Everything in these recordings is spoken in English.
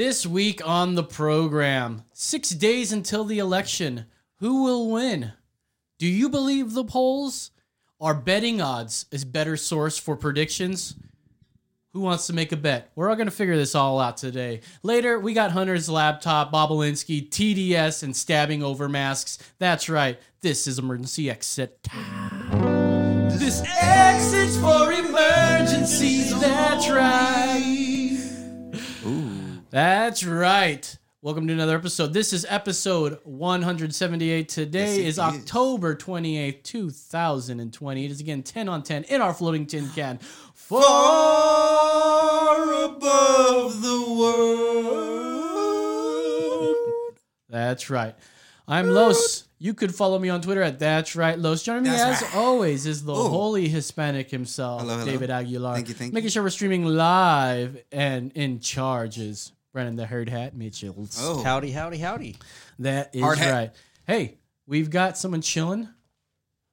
This week on the program, six days until the election. Who will win? Do you believe the polls? Are betting odds a better source for predictions? Who wants to make a bet? We're all going to figure this all out today. Later, we got Hunter's laptop, Bobulinski, TDS, and stabbing over masks. That's right. This is emergency exit. This exit's for emergencies. That's right. That's right. Welcome to another episode. This is episode 178. Today Yes, is is. October 28th, 2020. It is again 10 on 10 in our floating tin can. Far above the world. That's right. I'm Los. You could follow me on Twitter at That's Right Los. Joining me as right. always is the Ooh. holy Hispanic himself, Hello, hello. David Aguilar. Thank you, thank Making you. sure we're streaming live and in charge is Brennan the Herd Hat Mitchells. Oh, Howdy, howdy, howdy. That is Hard hat. right. Hey, we've got someone chilling.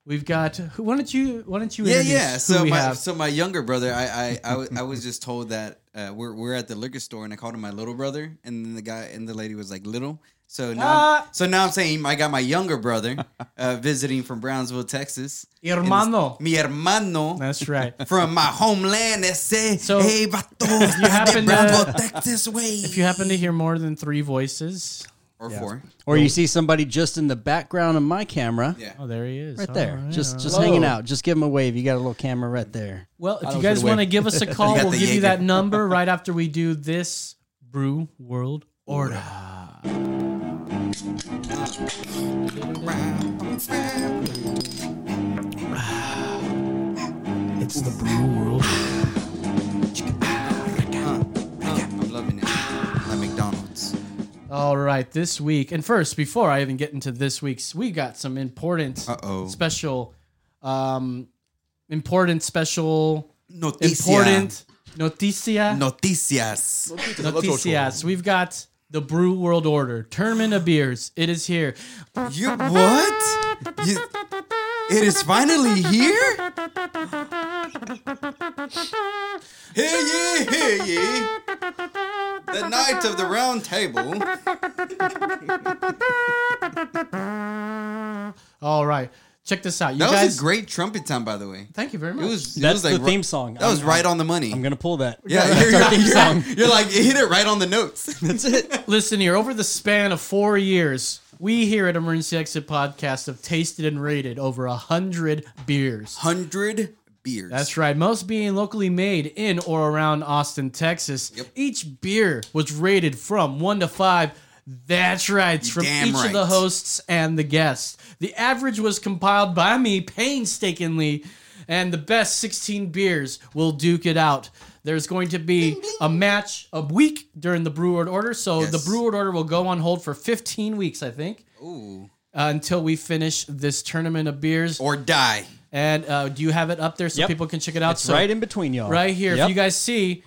We've got who? Why don't you? Why don't you? yeah, introduce yeah. who So we my have? so my younger brother, I I, I, w- I was just told that uh, we're we're at the liquor store, and I called him my little brother, and then the guy and the lady was like little. So now, Ah. so now I'm saying I got my younger brother uh, visiting from Brownsville, Texas. Hermano. Mi hermano. That's right. from my homeland, ese. So, hey, vato, you happen de to- Brownsville, Texas way. If you happen to hear more than three voices, or four, Or you see somebody just in the background of my camera. yeah. oh, there he is, Right All there. right, just just right. hanging out. Just give him a wave. You got a little camera right there. Well, if I you guys want to give us a call, we'll the give you that number right after we do this brew world order. It's the brew world. I'm loving it. At McDonald's. All right, this week, and first, before I even get into this week's, we got some important, Uh-oh. special, um, important, special, Noticia. important noticia, Noticias. noticias. We've got the Brew World Order Tournament of Beers. It is here. You what? You, it is finally here. Hear ye, hear ye. The knight of the round table. All right, check this out. You That guys, was a great trumpet sound, by the way. thank you very much. It was. It That's was like the theme song. That was I'm- right on the money. I'm gonna pull that. yeah, That's you're, our theme you're, song. you're like you hit it right on the notes. That's it. Listen here, over the span of four years, we here at Emergency Exit Podcast have tasted and rated over a hundred beers. Hundred beers. That's right. Most being locally made in or around Austin, Texas. Yep. Each beer was rated from one to five. That's right. It's from damn each of the hosts and the guests. The average was compiled by me painstakingly, and the best 16 beers will duke it out. There's going to be a match a week during the Brew World Order. So Yes. the Brew World Order will go on hold for 15 weeks, I think, Ooh. uh, until we finish this tournament of beers. Or die. And uh, do you have it up there so Yep. people can check it out? It's so right in between y'all. right here. Yep. If you guys see,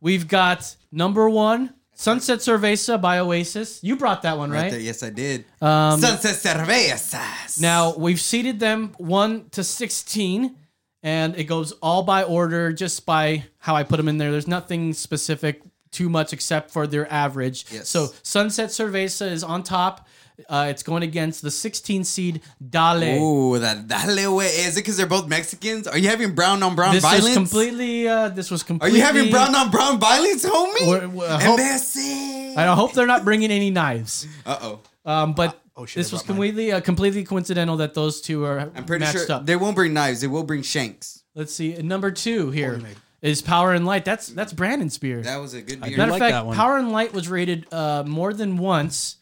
we've got number one, Sunset Cerveza by Oasis. You brought that one, Right right? there. Yes, I did. Um, Sunset Cervezas. now we've seated them one to sixteen, and it goes all by order, just by how I put them in there. There's nothing specific too much except for their average. Yes. So Sunset Cerveza is on top. Uh, it's going against the 16 seed Dale. Ooh, that dale way. Is it because they're both Mexicans? Are you having brown on brown this violence? is completely. Uh, this was completely. Are completely. you having brown on brown violence, homie? We're- we're- I hope- Imbecile. I hope they're not bringing any knives. Uh oh. Um, but Oh, shit, this was completely uh, completely coincidental that those two are I'm pretty matched sure up. they won't bring knives. They will bring shanks. Let's see. Number two here is Power and Light. That's that's Brandon's beer. That was a good I beer. Matter of like fact, that one. Power and Light was rated uh, more than once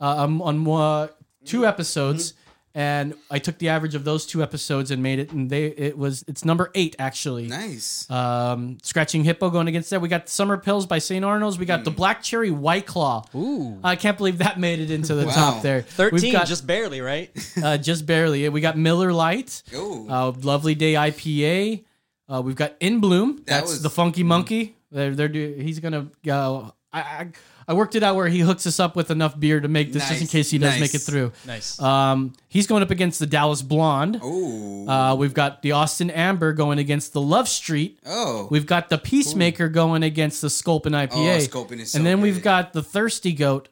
um, on uh, two episodes, and I took the average of those two episodes and made it, and they it was it's number eight actually. nice. Um, Scratching Hippo going against that. We got Summer Pils by St. Arnold's. We got the Black Cherry White Claw. Ooh. I can't believe that made it into the Wow. top there. We've Thirteen, got- just barely, right? uh, just barely. We got Miller Lite, Ooh. uh, Lovely Day IPA. Uh, we've got In Bloom. That's was- the Funky Monkey. They're, they're he's gonna. Uh, I, I I worked it out where he hooks us up with enough beer to make this just in case he does nice. make it through. Nice. Um, he's going up against the Dallas Blonde. Oh. Uh, we've got the Austin Amber going against the Love Street. oh. We've got the Peacemaker going against the Sculpin IPA. Oh, Sculpin is so and then we've got the Thirsty Goat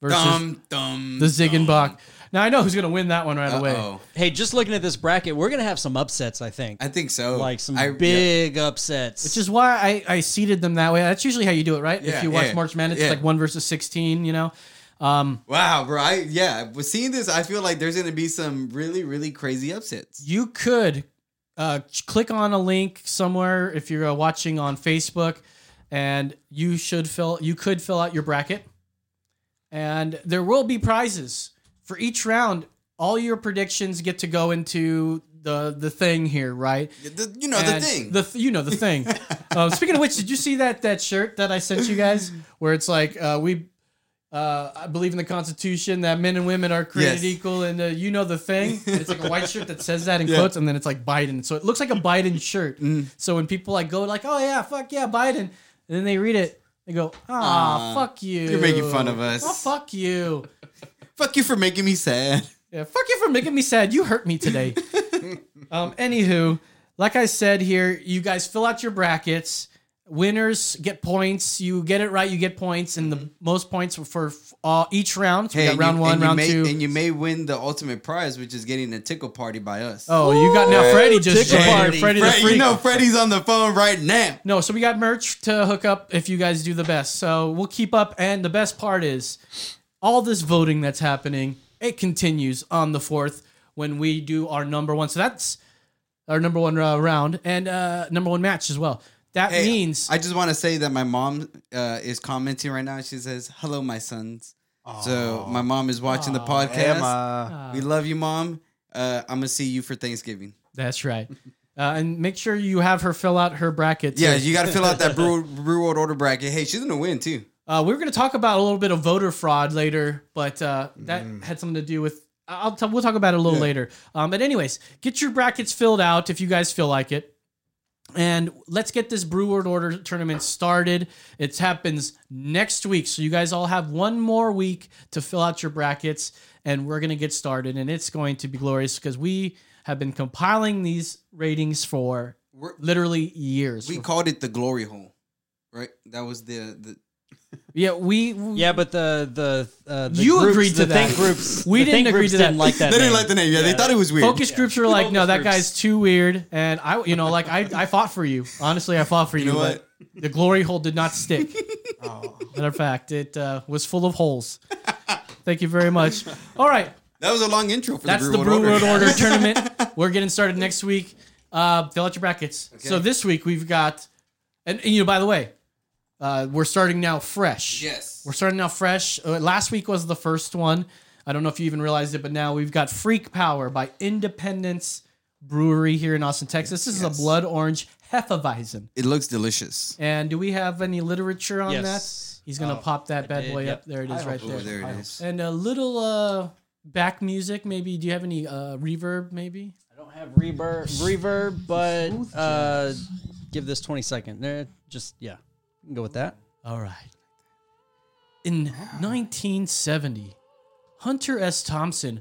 versus Dum, dum, the Ziegenbock. Now I know who's going to win that one right away. Oh, Hey, just looking at this bracket, we're gonna have some upsets. I think, I think so. like some I- big upsets. Which is why I, I seeded them that way. That's usually how you do it, right? if you watch yeah, March Madness, yeah. it's like one versus sixteen. You know, um, Wow, bro. I yeah. But seeing this, I feel like there's gonna be some really, really crazy upsets. you could uh, click on a link somewhere if you're uh, watching on Facebook, and you should fill. You could fill out your bracket, and there will be prizes for each round. All your predictions get to go into the the thing here, right? The- you know the thing. The th- you know the thing. um, speaking of which, did you see that that shirt that I sent you guys, where it's like uh, we. Uh, I believe in the Constitution that men and women are created Yes. equal, and uh, you know the thing. It's like a white shirt that says that in Yeah. quotes, and then it's like Biden. So it looks like a Biden shirt. Mm. So when people like go like, "Oh yeah, fuck yeah, Biden," and then they read it, they go, "Ah, fuck you." you're making fun of us. Oh fuck you. Fuck you for making me sad. Yeah, fuck you for making me sad. You hurt me today. um, anywho, like I said here, you guys fill out your brackets. Winners get points. You get it right, you get points, and the most points for uh, each round. So we got and round you, one, and you round may, two. and you may win the ultimate prize, which is getting a tickle party by us. oh, you got now. Freddie just tickle joined. party. Freddie the Fred, freak. you know Freddie's on the phone right now. No, so we got merch to hook up if you guys do the best. So we'll keep up. And the best part is all this voting that's happening, it continues on the 4th when we do our number one. So that's our number one uh, round and uh, number one match as well. That Hey, means I just want to say that my mom uh, is commenting right now. She says, "Hello, my sons." So my mom is watching the podcast. Emma. We love you, mom. Uh, I'm gonna see you for Thanksgiving. that's right. Uh, and make sure you have her fill out her bracket. Yeah, you got to fill out that brew, brew world order bracket. Hey, she's gonna win too. Uh, we were going to talk about a little bit of voter fraud later, but uh, that Mm. had something to do with. I'll t- we'll talk about it a little later. Um, but anyways, get your brackets filled out if you guys feel like it, and let's get this Brew World Order tournament started. It happens next week, so you guys all have one more week to fill out your brackets, and we're gonna get started, and it's going to be glorious because we have been compiling these ratings for We're, literally years. we called it the glory hole, right? That was the the. Yeah, we Yeah, but the the uh, the You groups, agreed to the that. think groups. We the didn't think agree groups to that. Didn't like that. They didn't name. like the name. Yeah, they thought it was weird. Focus groups were like, no, Focus that groups. guy's too weird, and I, you know, like I, I fought for you. Honestly, I fought for you, know but the glory hole did not stick. Matter of fact, it uh, was full of holes. Thank you very much. All right, That was a long intro for that's the the Brew Brew World World Order. Order tournament. We're getting started next week. Uh, fill out your brackets. So this week we've got, and, and, you know, by the way, uh, we're starting now fresh. Yes. We're starting now fresh. Uh, last week was the first one. I don't know if you even realized it, but now we've got Freak Power by Independence Brewery here in Austin, Texas. This is Yes. a blood orange Hefeweizen. It looks delicious. And do we have any literature on Yes. that? He's gonna Oh, pop that bad did, boy yep. up. There it is, right Oh, there. there it is. And a little uh, back music, maybe. Do you have any uh, reverb, maybe? I don't have reverb, reverb, but uh, give this twenty second. Eh, Just yeah, you can go with that. All right. In 1970, Hunter S. Thompson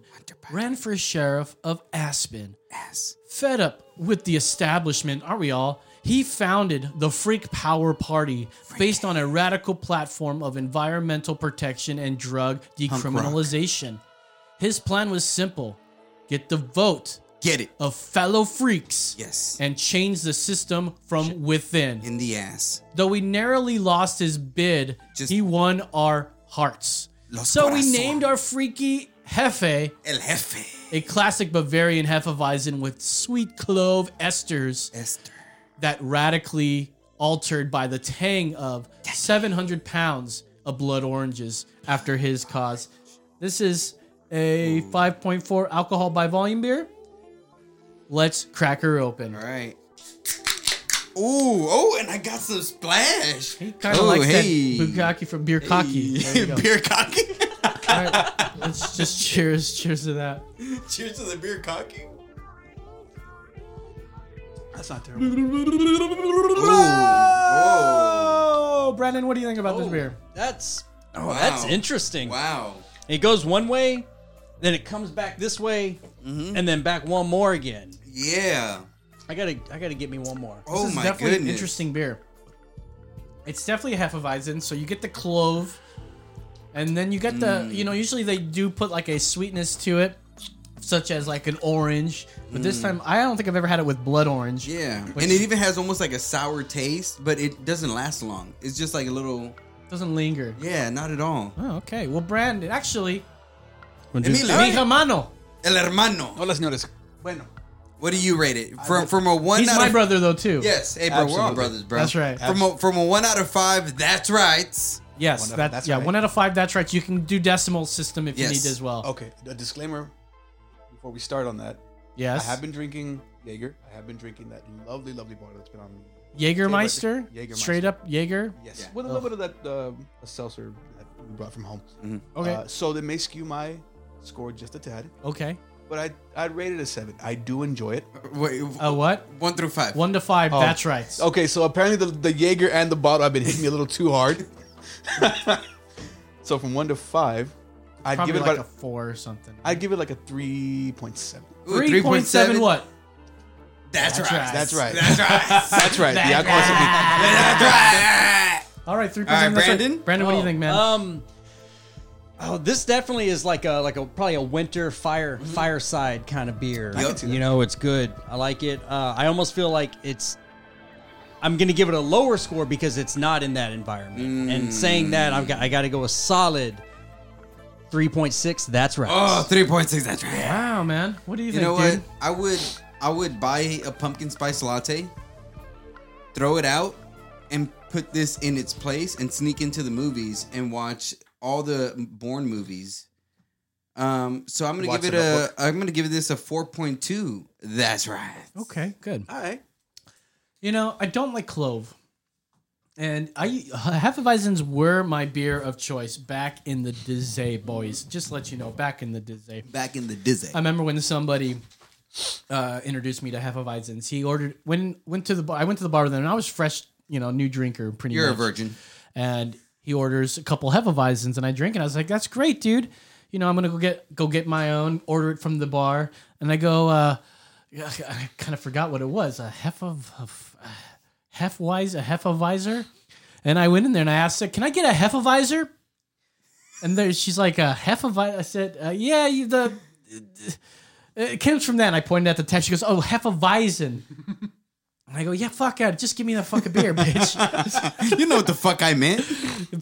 ran for sheriff of Aspen. Yes. Fed up with the establishment, aren't we all? He founded the Freak Power Party based on a radical platform of environmental protection and drug decriminalization. His plan was simple get the vote Get it. of fellow freaks Yes. and change the system from within. In the ass. Though he narrowly lost his bid, Just- he won our hearts. Los so we named our freaky Hefe El jefe. a classic Bavarian Hefeweizen with sweet clove esters Esther. that radically altered by the tang of 700 pounds of blood oranges after his cause. This is a 5.4 alcohol by volume beer. Let's crack her open. All right. Ooh, oh, and I got some splash. He kind of Oh, likes hey. that bukkake from Beer Cocky. There beer cocky. All right, let's just cheers. Cheers to that. Cheers to the beer cocky. That's not terrible. Ooh, whoa. Brandon, what do you think about this beer? That's oh, Wow. that's interesting. Wow. It goes one way, then it comes back this way, Mm-hmm. and then back one more again. Yeah. I gotta, I gotta get me one more. Oh This is my definitely goodness. an interesting beer. It's definitely a Hefeweizen, so you get the clove, and then you get the, Mm. you know, usually they do put like a sweetness to it, such as like an orange. But this time, I don't think I've ever had it with blood orange. Mm. Yeah. Which- and it even has almost like a sour taste, but it doesn't last long. It's just like a little. doesn't linger. Yeah, not at all. Oh, okay. Well, Brandon, actually, Emilio. mi hermano. El hermano. Hola, señores. Bueno, What do you rate it from from a one? He's out my of, brother though too. Yes, hey bro, we're all Absolutely. brothers, bro. That's right. From a, from a one out of five, that's right. Yes, One out of- that, that's yeah, right. one out of five. That's right. You can do decimal system if Yes. you need as well. okay. A disclaimer before we start on that. Yes. I have been drinking Jaeger. I have been drinking that lovely, lovely bottle that's been on. Jägermeister. Jägermeister. Straight up Jaeger. Yes, Yeah. with a little bit of that uh, seltzer that we brought from home. Okay. Uh, so that may skew my score just a tad, okay. But I I'd rate it a seven. I do enjoy it. Wait, A what? one through five. One to five. Oh. That's right. Okay, so apparently the, the Jaeger and the bottle have been hitting me a little too hard. so from one to five, I'd Probably give it like about a four or something. I'd give it like a three point seven. Three point seven. What? That's, That's right. right. That's right. That's right. That's right. The alcohol That's right. All right, three percent. right. Brandon? Brandon, what do you think, man? Um. Oh, this definitely is like a like a probably a winter fire fireside kind of beer. Mm-hmm. I can see You know, it's good. I like it. Uh, I almost feel like it's. I'm gonna give it a lower score because it's not in that environment. And saying that, I've got I got to go a solid. 3.6. That's right. Oh, 3.6. That's right. wow, man. What do you, think? You think, know what? dude? I would I would buy a pumpkin spice latte, throw it out, and put this in its place and sneak into the movies and watch all the Bourne movies. Um, so I'm gonna Watch give it the a notebook. I'm gonna give this a 4.2. That's right. Okay, good. All right. You know, I don't like clove. And I Hefeweizens were my beer of choice back in the Dizzy boys. Just to let you know, back in the Dizzy. Back in the Disney. I remember when somebody uh, introduced me to Hefeweizens. He ordered when went to the bar. I went to the bar with him, and I was fresh, you know, new drinker, pretty You're a virgin. And he orders a couple Hefeweizens, and I drink, and I was like, "That's great, dude." You know, I'm gonna go get go get my own, order it from the bar, and I go. uh I kind of forgot what it was. A Hefe, Hefeweiser, a Hefeweiser, and I went in there and I asked her, "Can I get a Hefeweiser?" And there, she's like, "A Hefeweiser." I said, uh, "Yeah, you, the." It comes from that. And I pointed at the text. She goes, "Oh, Hefeweizen." And I go, yeah, fuck out. Just give me the fucking beer, bitch. you know what the fuck I meant.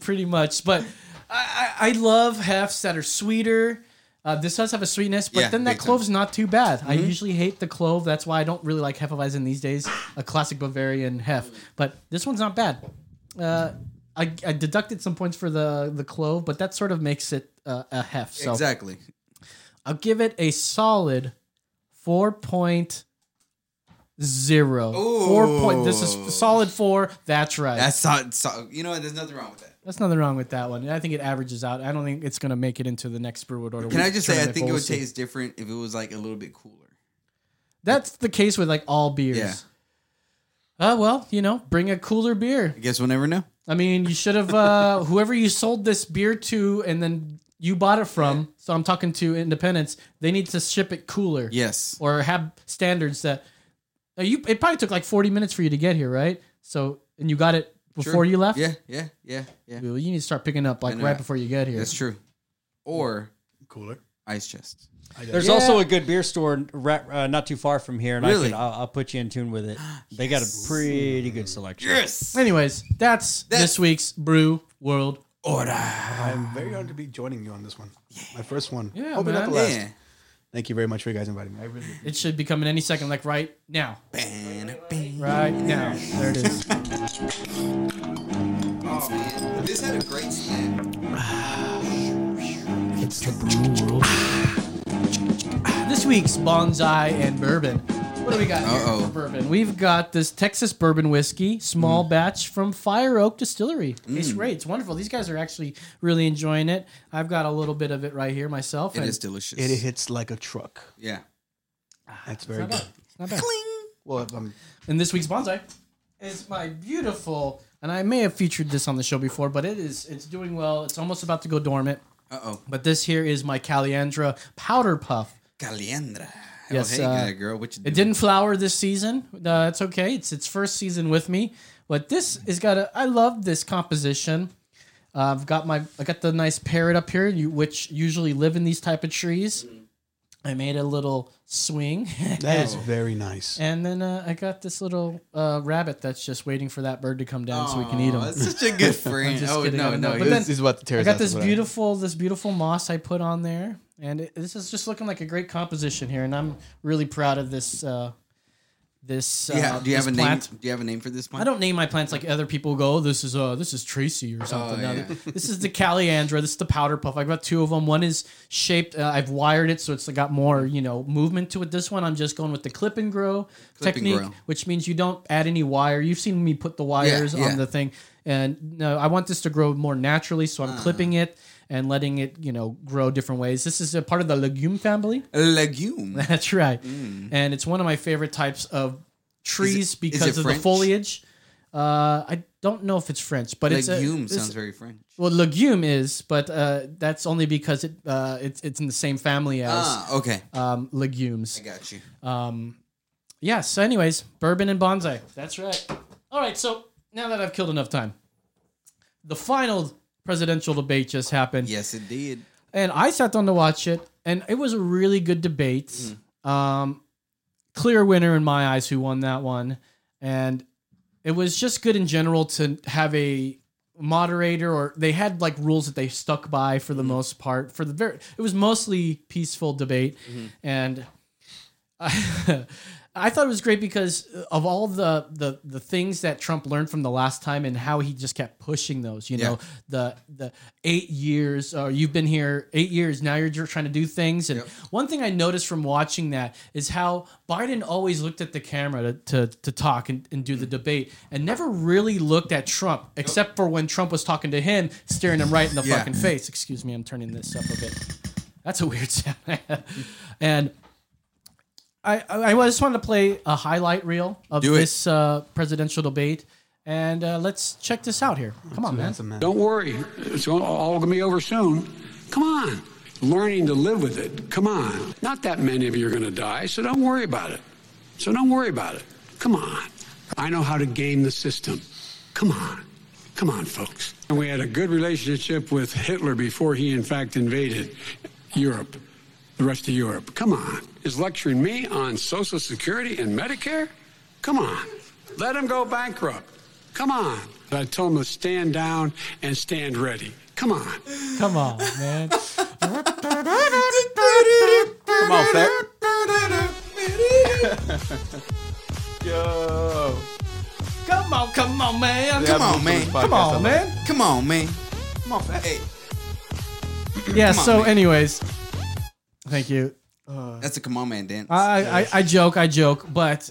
Pretty much. But I, I, I love hefts that are sweeter. Uh, this does have a sweetness, but yeah, then that clove's time. not too bad. Mm-hmm. I usually hate the clove. That's why I don't really like Hefeweizen these days, a classic Bavarian Hef. But this one's not bad. Uh, I, I, deducted some points for the, the clove, but that sort of makes it uh, a Hef. So. Exactly. I'll give it a solid 4.5 zero. Ooh. Four point. This is solid four. That's right. That's not. So, you know? There's nothing wrong with that. That's nothing wrong with that one. I think it averages out. I don't think it's gonna make it into the next Brew World order. Can I just say I think it would taste different if it was like a little bit cooler. That's the case with like all beers. Yeah. Uh, well, you know, bring a cooler beer. I guess we'll never know. I mean, you should have uh, whoever you sold this beer to, and then you bought it from. Yeah. So I'm talking to Independence. They need to ship it cooler. Yes. Or have standards that uh, you it probably took like 40 minutes for you to get here, right? So and you got it before Sure. you left. Yeah, yeah, yeah, yeah. Well, you need to start picking up like I know. right before you get here. That's true. Or Cooler. ice chest. There's Yeah. also a good beer store ra- uh, not too far from here, and I Really? can, I'll, I'll put you in tune with it. They got a pretty good selection. Yes. Anyways, that's, That's- this week's Brew World Order. I'm very honored to be joining you on this one. My first one. Yeah, Hoping not man. the last. Yeah. Thank you very much for you guys inviting me. I really It should be coming any second, like right now. Ban, ban. Right now. There it is. Oh man, this had a great snap. It's the Brew World. This week's Bonsai and Bourbon. What do we got here Uh-oh. for bourbon? We've got this Texas bourbon whiskey, Mm. small batch from Fire Oak Distillery. It's great. It's wonderful. These guys are actually really enjoying it. I've got a little bit of it right here myself. It and is delicious. it hits like a truck. Yeah. That's It's very not good. bad. It's not bad. Well, um, And this week's bonsai is my beautiful and I may have featured this on the show before, but it is it's doing well. It's almost about to go dormant. Uh oh. But this here is my Calliandra powder puff. Calliandra. Yes, oh, hey, uh, girl. What you It didn't flower this season. Uh, it's okay. It's its first season with me. But this has got a. I love this composition. Uh, I've got my. I got the nice parrot up here, you, which usually live in these type of trees. I made a little swing, That is very nice. and then uh, I got this little uh, rabbit that's just waiting for that bird to come down so we can eat him. That's such a good friend. oh kidding, no, no. But then- is about to tear I got this what beautiful, this beautiful moss I put on there, and it, this is just looking like a great composition here, and I'm really proud of this. Uh, this do you, uh, have, do you have a this name? Do you have a name for this plant? I don't name my plants like other people go. Oh, this is uh, this is Tracy or something. Oh, yeah. this is the Calliandra. This is the powder puff. I've got two of them. One is shaped. Uh, I've wired it so it's got more you know movement to it. This one I'm just going with the clip and grow Clip and technique, grow. which means you don't add any wire. You've seen me put the wires yeah. on the thing, and no, I want this to grow more naturally. So I'm Ah. clipping it and letting it you know grow different ways. This is a part of the legume family. A legume. That's right. And it's one of my favorite types of trees Mm. It because of French? the foliage. Uh, I don't know if it's French, but it's a, legume it's- sounds very French. well. Legume is, but uh, that's only because it uh, it's it's in the same family as Ah, okay. um, legumes. I got you. Um, yeah. So, anyways, bourbon and bonsai. That's right. All right. So now that I've killed enough time, the final presidential debate just happened. Yes, it did. and I sat down to watch it, and it was a really good debate. Mm. Um, clear winner in my eyes, who won that one, and it was just good in general to have a moderator, or they had like rules that they stuck by for Mm. the most part. For the very, it was mostly peaceful debate, Mm-hmm. and. I, I thought it was great because of all the, the the things that Trump learned from the last time and how he just kept pushing those. You know, the the eight years, or you've been here eight years. Now you're trying to do things. And one thing I noticed from watching that is how Biden always looked at the camera to to, to talk and, and do the debate, and never really looked at Trump, except for when Trump was talking to him, staring him right in the Yeah. fucking face. Excuse me, I'm turning this up a bit. That's a weird sound. and I, I I just wanted to play a highlight reel of Do it. this uh, presidential debate, and uh, let's check this out here. Come on, man. Handsome man. Don't worry. It's all- all going to be over soon. Come on. Learning to live with it. Come on. Not that many of you are going to die, so don't worry about it. So don't worry about it. Come on. I know how to game the system. Come on. Come on, folks. And we had a good relationship with Hitler before he, in fact, invaded Europe, the rest of Europe. Come on. Is lecturing me on Social Security and Medicare? Come on. Let him go bankrupt. Come on. I told him to stand down and stand ready. Come on. Come on, man. Come on, Fat. Yo. come on, come on, man. Come on, man. Boost Come podcast, I on, man. Come on, man. Come on, Fat. Hey, Yeah. On, So, man. anyways, thank you. that's a come on, man dance. I, I I joke, I joke, but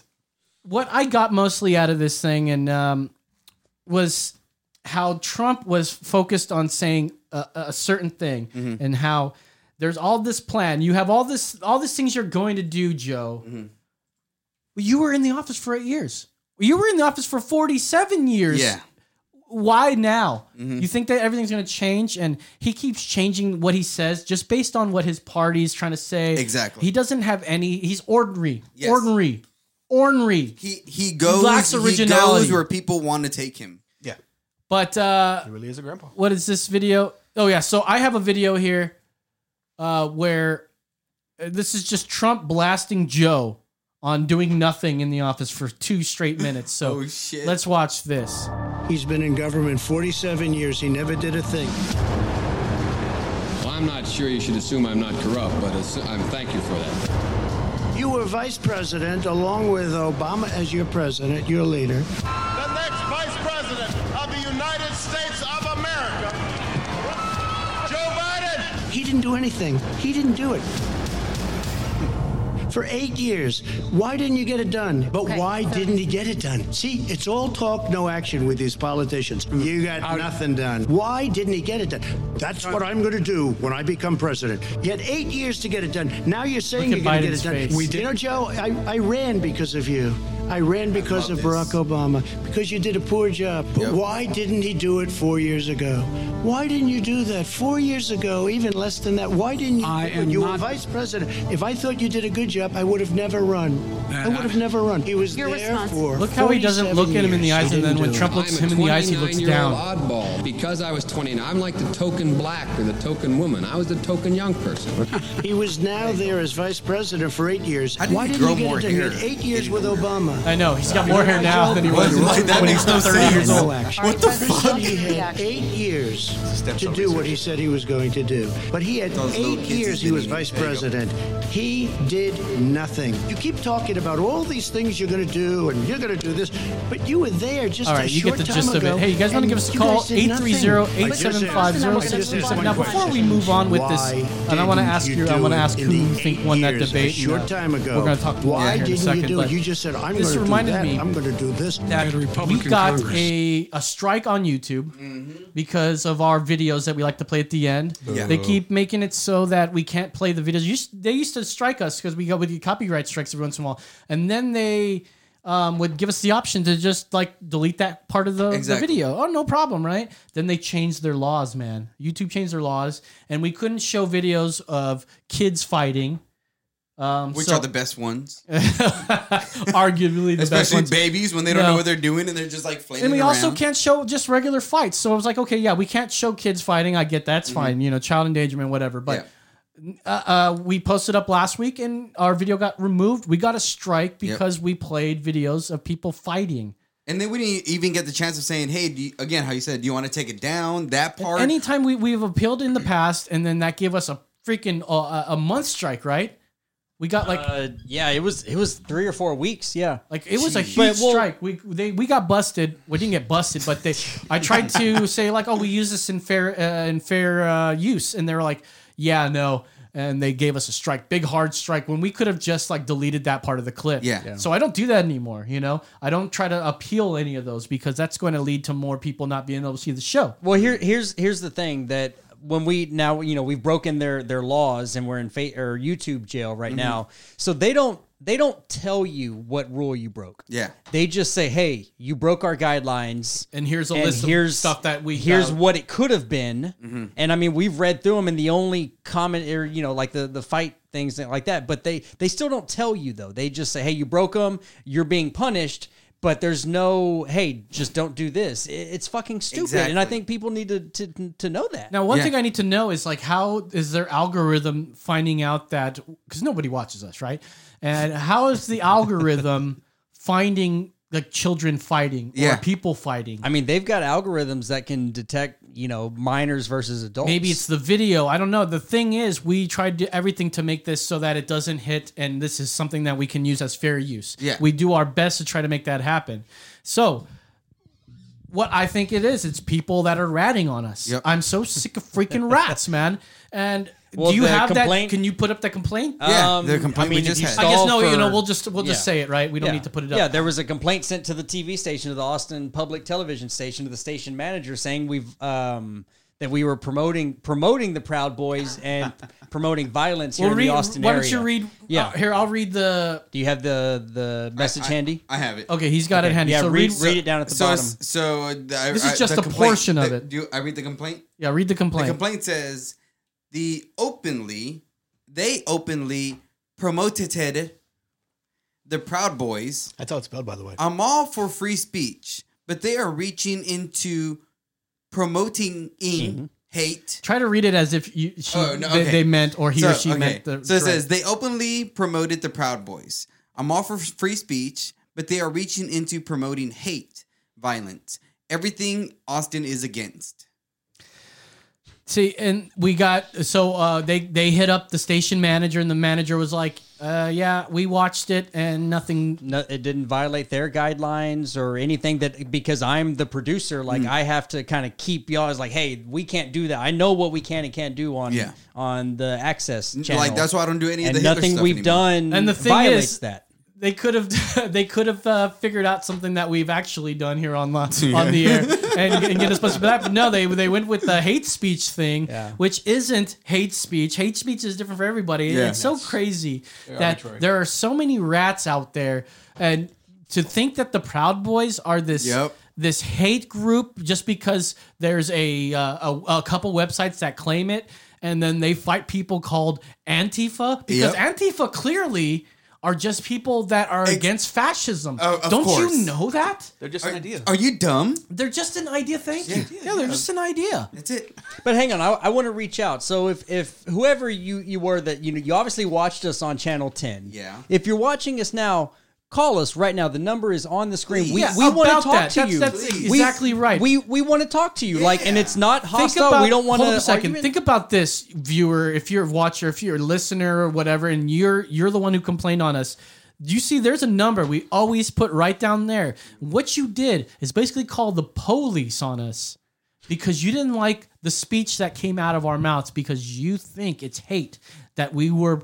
what I got mostly out of this thing and um, was how Trump was focused on saying a, a certain thing Mm-hmm. and how there's all this plan. You have all this all these things you're going to do, Joe. Mm-hmm. Well, you were in the office for eight years. You were in the office for 47 years. yeah. Why now? Mm-hmm. You think that everything's going to change? And he keeps changing what he says just based on what his party is trying to say. Exactly. He doesn't have any. He's ordinary. Yes. Ordinary. Ornery. He he goes. lacks He originality. goes where people want to take him. Yeah. But uh, He really is a grandpa. what is this video? Oh yeah, so I have a video here uh, where uh, this is just Trump blasting Joe on doing nothing in the office for two straight minutes. So Oh, shit. let's watch this. He's been in government 47 years. He never did a thing. Well, I'm not sure you should assume I'm not corrupt, but assu- I'm thank you for that. You were vice president along with Obama as your president, your leader. the next vice president of the United States of America, Joe Biden. He didn't do anything. He didn't do it. For eight years. Why didn't you get it done? But why didn't he get it done? See, it's all talk, no action with these politicians. You got nothing done. Why didn't he get it done? That's what I'm going to do when I become president. You had eight years to get it done. Now you're saying Look you're going to get it done. face. We You know, Joe, I, I ran because of you. I ran because love of this. Barack Obama, because you did a poor job. But Yep. why didn't he do it four years ago? Why didn't you do that four years ago, even less than that? Why didn't you? I do am you were vice president. If I thought you did a good job, I would have never run. I would have never run. He was You're there responsible. for Look how he doesn't look at him in the eyes, and then when Trump it. looks him in the eyes, he looks 29-year-old down. oddball. Because I was 29, I'm like the token black or the token woman. I was the token young person. He was now there as vice president for eight years. How did Why he didn't grow he get more it hair? had eight years with Obama. I know he's got more hair now than he was Like, that when he makes was no 30 years old. No action. What the fuck? He had eight years to do what he said he was going to do. But he had Those little eight kids years he's he was getting- vice there you go. president. He did nothing. You keep talking about all these things you're going to do and you're going to do this, but you were there just All a right, you short get the time gist of ago, it. Hey, you guys want to and give us a you call? guys did nothing. 830-875-0667. Now, before we move on with this, Why and I want to didn't ask you you, I do want to it ask in who the you think eight won that years, debate. A short uh, time ago. We're going to talk more Why here in a didn't second. you do but? You just said, I'm going to do reminded that. me I'm going to do this. that we got Congress. a, a strike on YouTube Mm-hmm. because of our videos that we like to play at the end. Yeah. They keep making it so that we can't play the videos. Used, they used to strike us because we got with the copyright strikes every once in a while, and then they um, would give us the option to just like delete that part of the, the video. Oh, no problem, right? Then they changed their laws, man. YouTube changed their laws, and we couldn't show videos of kids fighting. Um, Which so- are the best ones? arguably the best Especially ones. babies when they don't No. know what they're doing and they're just like flaming And we also can't show just regular fights. So I was like, okay, yeah, we can't show kids fighting. I get that's fine, you know, child endangerment, whatever. But uh, uh, we posted up last week and our video got removed. We got a strike because we played videos of people fighting. And then we didn't even get the chance of saying, "Hey, do you, again, how you said, do you want to take it down?" That part. Anytime we, we've appealed in the past and then that gave us a freaking uh, a month strike, right? We got like Uh, yeah, it was it was three or four weeks. Yeah, Like it was a huge well- strike. We they we got busted. We didn't get busted, but they. I tried to say like, oh, we use this in fair uh, in fair uh, use, and they were like, yeah, no, and they gave us a strike, big hard strike, when we could have just like deleted that part of the clip. Yeah. Yeah. So I don't do that anymore. You know, I don't try to appeal any of those because that's going to lead to more people not being able to see the show. Well, here here's here's the thing that when we now you know we've broken their their laws and we're in fa- or YouTube jail right now, so they don't they don't tell you what rule you broke. Yeah. They just say, "Hey, you broke our guidelines." And here's a and list here's of stuff that we here's got. what it could have been Mm-hmm. and i mean we've read through them and the only comment or you know like the the fight things like that but they they still don't tell you though they just say hey you broke them you're being punished but there's no hey just don't do this It- it's fucking stupid and i Exactly. think people need to to, to know that Now, one Yeah. thing I need to know is like, how is their algorithm finding out that? Because nobody watches us, right? And how is the algorithm finding like children fighting or Yeah. people fighting? i mean they've got algorithms that can detect you know minors versus adults Maybe it's the video. I don't know. The thing is, we tried to, everything to make this so that it doesn't hit, and this is something that we can use as fair use. Yeah. we do our best to try to make that happen. So, what I think it is, it's people that are ratting on us. Yep. I'm so sick of freaking rats, man. And Well, do you have complaint- that? Can you put up the complaint? Yeah, Um, the complaint I mean, we just had. I guess stall no. You know, we'll just we'll just Yeah. say it, right? We don't Yeah. need to put it up. Yeah, there was a complaint sent to the TV station, to the Austin Public Television station, to the station manager, saying we've um, that we were promoting promoting the Proud Boys and promoting violence here Well, in read, the Austin why area. don't you read? Yeah. uh, here, I'll read the. Do you have the the message I- handy? I have it. Okay, he's got it handy. yeah, so read, read. read it down at the so, bottom. so uh, the, I- This is just a complaint- portion of the- it. Do you, I read the complaint? yeah, read the complaint. The complaint. complaint says the openly, they openly promoted the Proud Boys. That's how it's spelled, by the way. I'm all for free speech, but they are reaching into promoting Mm-hmm. hate. Try to read it as if you she, Oh, no, they, okay. they meant or he so, or she okay. meant the. so it correct. says they openly promoted the Proud Boys. I'm all for free speech, but they are reaching into promoting hate, violence, everything Austin is against. See, and we got so uh, they they hit up the station manager, and the manager was like, uh, "Yeah, we watched it, and nothing." No, it didn't violate their guidelines or anything that because I'm the producer, like I have to kind of keep y'all as like, hey, we can't do that. I know what we can and can't do on Yeah. on the access channel. Like that's why I don't do any of the nothing stuff we've anymore. done And the thing violates is- that. They could have they could have uh, figured out something that we've actually done here on the on the air and, and get us busted for that. But no, they they went with the hate speech thing, Yeah. which isn't hate speech. Hate speech is different for everybody. Yeah. It's so crazy that arbitrary. there are so many rats out there and. to think that the Proud Boys are this Yep. this hate group just because there's a, uh, a a couple websites that claim it, and then they fight people called Antifa because Yep. Antifa clearly are just people that are against fascism. Oh, of Don't course. you know that? They're just an idea. Are you dumb? They're just an idea. Thank you. Yeah, they're just an idea. That's it. But hang on, I, I want to reach out. So if if whoever you you were that you know you obviously watched us on channel ten. Yeah. If you're watching us now, call us right now. The number is on the screen. We, Yeah, we want to talk that. to That's- you. that's We- exactly right. We we want to talk to you. Like, and it's not hostile. about, we don't want hold to. up a second. Think about this, viewer. If you're a watcher, if you're a listener or whatever, and you're you're the one who complained on us. You see, there's a number we always put right down there. What you did is basically call the police on us because you didn't like the speech that came out of our mouths because you think it's hate that we were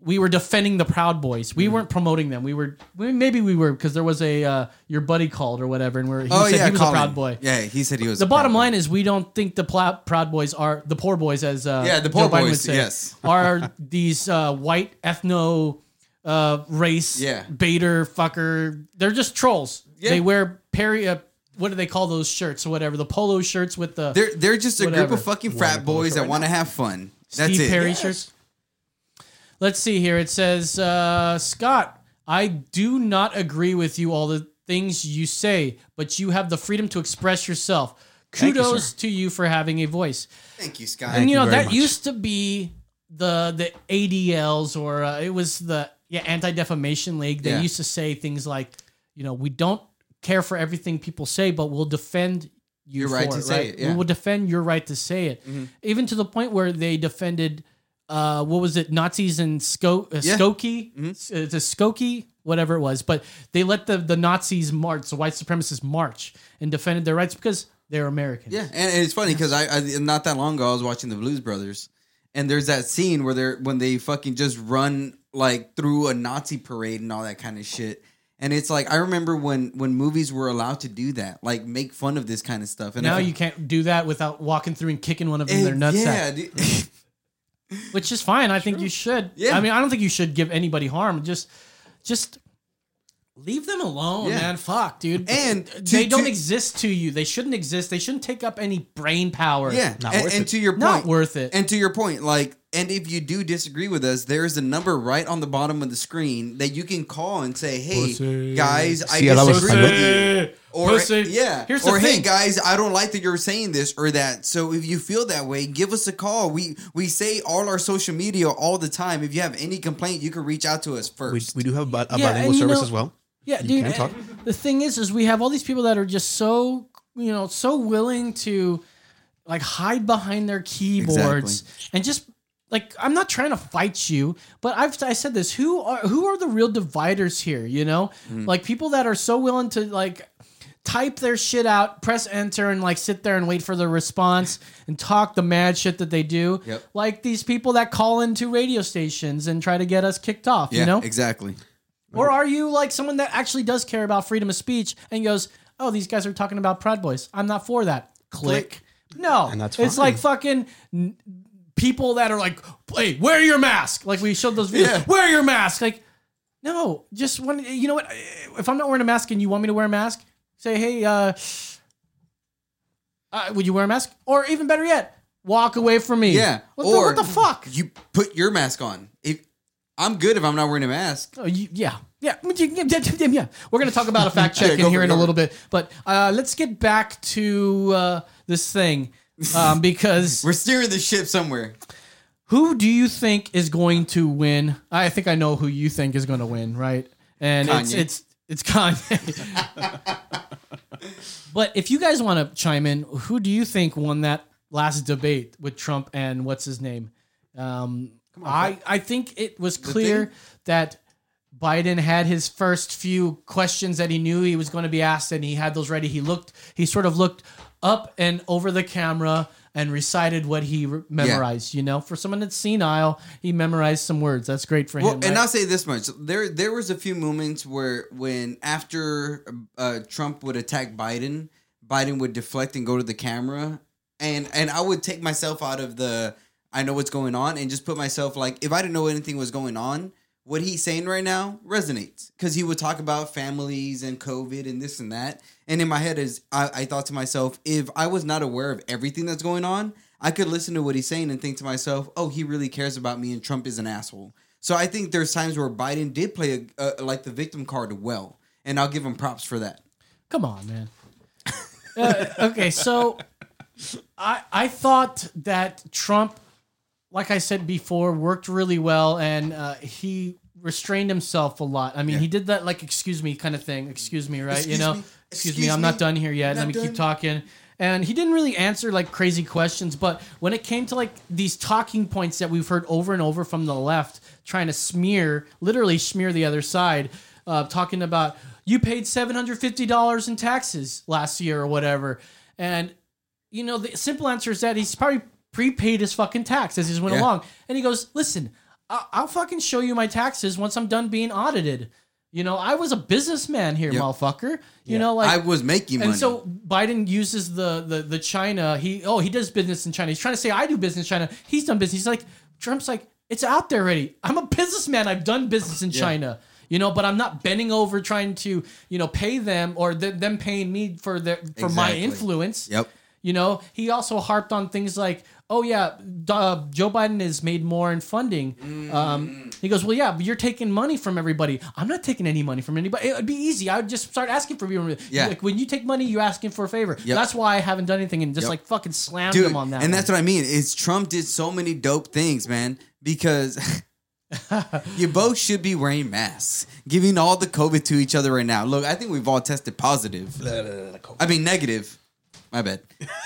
we were defending the Proud Boys. Mm-hmm. We weren't promoting them. We were we- maybe we were because there was a uh, your buddy called or whatever, and we're, he oh said yeah, he was Colin. a Proud Boy. Yeah, he said he was. The a bottom Proud Boy. line is we don't think the pla- Proud Boys are the poor boys, as uh, Yeah, the poor Biden would boys, say, yes. are these uh, white ethno uh, race Yeah. baiter fucker. They're just trolls. Yeah. They wear Perry. Uh, what do they call those shirts or whatever? The polo shirts with the They're they're just a Whatever. group of fucking frat boys that want to have fun. That's Steve it. Perry shirts. Let's see here. It says, uh, Scott, I do not agree with you all the things you say, but you have the freedom to express yourself. Thank you, Kudos to you for having a voice. Thank you, Scott. and you know you that much. used to be the the ADLs or uh, it was the yeah Anti Defamation League. They Yeah. used to say things like, you know, we don't care for everything people say, but we'll defend you Your for right to it, say right? it, yeah. Mm-hmm. We will defend your right to say it, even to the point where they defended. Uh, what was it? Nazis in Sko- uh, Yeah. Mm-hmm. Skokie, S- uh, the Skokie, whatever it was. But they let the the Nazis march, the white supremacists march, and defended their rights because they're Americans. Yeah, and, and it's funny because I, I not that long ago I was watching the Blues Brothers, and there's that scene where they're when they fucking just run like through a Nazi parade and all that kind of shit. And it's like I remember when when movies were allowed to do that, like make fun of this kind of stuff. And Now I- you can't do that without walking through and kicking one of them in their nuts. Yeah, dude. which is fine. I think you should. Yeah. I mean, I don't think you should give anybody harm. Just, just leave them alone, Yeah. man. Fuck, dude. And they don't to- exist to you. They shouldn't exist. They shouldn't take up any brain power. Yeah, Not and, worth and it. to your point, Not worth it. And to your point, like, and if you do disagree with us, there is a number right on the bottom of the screen that you can call and say, "Hey, Pussy. guys, I See how that disagree with you." Or Pussy. yeah, Here's the or hey, thing. guys, I don't like that you're saying this or that. So if you feel that way, give us a call. We we say all our social media all the time. If you have any complaint, you can reach out to us We, first. we do have a, bi- a Yeah, bilingual and you service know- as well. Yeah, You dude. can eh, talk. and The thing is, is we have all these people that are just so you know so willing to like hide behind their keyboards and just like I'm not trying to fight you, but I've I said this. Who are who are the real dividers here? You know, Mm-hmm. like people that are so willing to like type their shit out, press enter, and like sit there and wait for the response and talk the mad shit that they do. Yep. Like these people that call into radio stations and try to get us kicked off. yeah, you know, exactly. or are you like someone that actually does care about freedom of speech and goes, "Oh, these guys are talking about Proud Boys. I'm not for that." Click. No, And that's it's like fucking people that are like, "Hey, wear your mask." Like we showed those videos. Yeah. Wear your mask. Like, no, just when you know what? If I'm not wearing a mask and you want me to wear a mask, say, "Hey, uh, uh would you wear a mask?" Or even better yet, walk away from me. Yeah, What, the, or what the fuck? You put your mask on. If I'm good if I'm not wearing a mask. Oh, you, yeah. Yeah. Yeah. We're going to talk about a fact check Yeah, in here in a little bit. But uh, let's get back to uh, this thing um, because We're steering the ship somewhere. who do you think is going to win? I think I know who you think is going to win, right? And it's Kanye. it's it's Kanye. but if you guys want to chime in, who do you think won that last debate with Trump and what's his name? Um, I I think it was clear that Biden had his first few questions that he knew he was going to be asked, and he had those ready. He looked, he sort of looked up and over the camera and recited what he re- memorized. You know, for someone that's senile, he memorized some words. That's great for Well, him. and right? I'll say this much: there there was a few moments where when after uh, Trump would attack Biden, Biden would deflect and go to the camera, and and I would take myself out of the I know what's going on and just put myself like if I didn't know anything was going on. What he's saying right now resonates because he would talk about families and COVID and this and that. And in my head is I, I thought to myself, if I was not aware of everything that's going on, I could listen to what he's saying and think to myself, oh, he really cares about me and Trump is an asshole. So I think there's times where Biden did play a, a, like the victim card well, and I'll give him props for that. Come on, man. Uh, okay, so I I thought that Trump, like I said before, worked really well, and uh, he restrained himself a lot. I mean, he did that like "excuse me" kind of thing. Excuse me, right? Excuse you know, me. excuse, Excuse me, I'm me. not done here yet. Let me done. keep talking. And he didn't really answer like crazy questions, but when it came to like these talking points that we've heard over and over from the left, trying to smear, literally smear the other side, uh, talking about you paid seven hundred fifty dollars in taxes last year or whatever, and you know the simple answer is that he's probably prepaid his fucking tax as he went Yeah. along, and he goes, "Listen, I'll, I'll fucking show you my taxes once I'm done being audited." You know, I was a businessman here, Yep. motherfucker. You know, like I was making money. and so Biden uses the, the the China. He oh he does business in China. He's trying to say I do business in China. He's done business. He's like Trump's like it's out there already. I'm a businessman. I've done business in China. You know, but I'm not bending over trying to you know pay them or th- them paying me for their for my influence. Yep. You know, he also harped on things like, oh yeah, uh, Joe Biden has made more in funding. Mm. Um, he goes, well, yeah, but you're taking money from everybody. I'm not taking any money from anybody. It would be easy. I would just start asking for people. Yeah. Like when you take money, you're asking for a favor. Yep. That's why I haven't done anything and just Yep. like fucking slammed Dude, him on that. and one. that's what I mean. Is Trump did so many dope things, man. Because you both should be wearing masks, giving all the COVID to each other right now. Look, I think we've all tested positive. I mean, negative. My bad.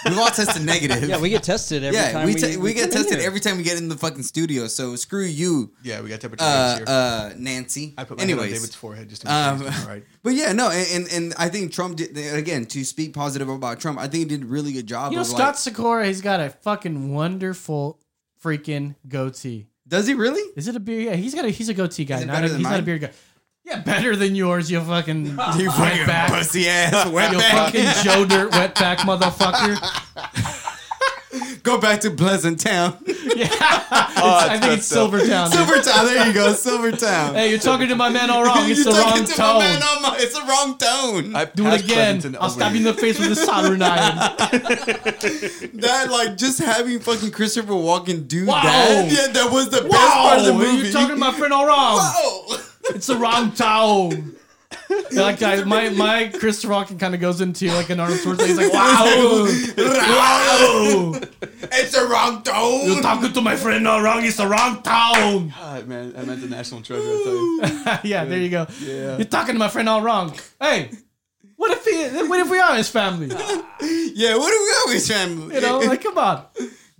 We've all tested negative. Yeah, we get tested every yeah, time we, we, te- we, get in tested here. every time we get in the fucking studio. So screw you, Yeah, we got temperature uh, here. uh, Nancy. I put my hand on David's forehead just to make um, sure he's all right. but yeah, no, and, and and I think Trump did again to speak positive about Trump. I think he did a really good job. you know, of Scott like, Sikora, he's got a fucking wonderful freaking goatee. does he really? Is it a beard? Yeah, he's got a he's a goatee guy. Is it Not a, than he's not a mine? beard guy. Yeah, better than yours, you fucking You wetback. fucking pussy ass You wetback. fucking Joe Dirt wetback motherfucker. Go back to Pleasant Town. Yeah, oh, I think it's Silvertown. dude. Silvertown. There you go. Silvertown. Hey, you're talking to my man all wrong. It's You're the wrong to my tone. man my- it's the wrong tone. I Do it again. I'll stab you in the face with a soldering iron. that like just having fucking Christopher Walken do Wow. that. Yeah, that was the best part of the movie. you're talking to my friend all wrong. Whoa. It's the wrong tone. like guys, my my Chris Rock kind of goes into like an Arnold Schwarzenegger. He's like, wow, wow. It's the wrong tone. You're talking to my friend all wrong. It's the wrong tone. God, man, I meant the national treasure. I tell you. yeah, there you go. Yeah. You're talking to my friend all wrong. Hey, what if he? What if we are his family? Yeah, what do we always family? You know, like come on.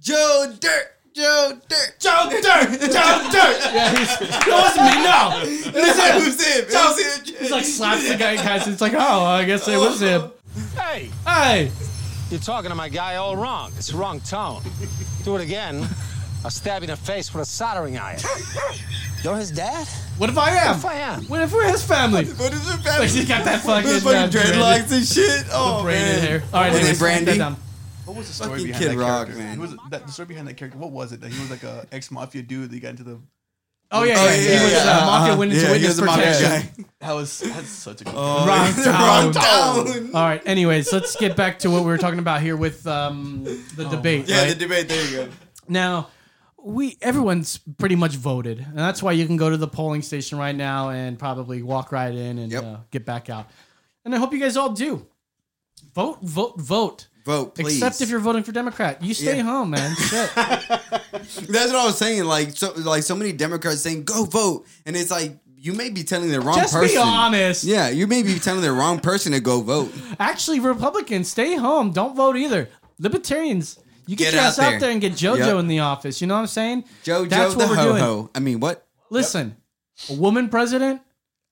Joe Dirt. Joe Dirt. Joe Dirt, Joe Dirt. Yeah, he's, that wasn't me. No, was That him. Joe-. He's like slaps the guy, guys. It's like, oh, I guess it was him. Hey, Hey, you're talking to my guy all wrong. It's the wrong tone. Do it again. I'll stab you in the face with a soldering iron. You're his dad? what if I am? What if I am. What if we're his family? What it, Like family? he's got that fucking, fucking uh, dreadlocks and shit. Oh, braided man. hair. All right, anyways, Brandy? Down. What was the story Fucking behind Kid that Rock, character? man. Who was that, the story behind that character? What was it? That he was like a ex mafia dude that got into the. Oh yeah, Oh, yeah, yeah, he was yeah, uh, uh-huh. mafia witness, Yeah, witness was a mafia protection. That was that's such a good. Oh, Wrong wrong tone. tone. All right. Anyways, let's get back to what we were talking about here with um, the debate. Yeah, right? the debate. There you go. Now, we everyone's pretty much voted, and that's why you can go to the polling station right now and probably walk right in and Yep. uh, get back out. And I hope you guys all do. Vote, vote, vote. Vote, please. Except if you're voting for Democrat, you stay Yeah. home, man. Shit. That's what I was saying. Like so, like so many Democrats saying go vote, and it's like you may be telling the wrong Just person. be honest. Yeah, you may be telling the wrong person to go vote. Actually, Republicans, stay home. Don't vote either. Libertarians, you get, Get your out ass out there. there and get JoJo Yep. in the office. You know what I'm saying? Joe, That's Joe what the we're ho doing. ho. I mean, what? Listen, a woman president.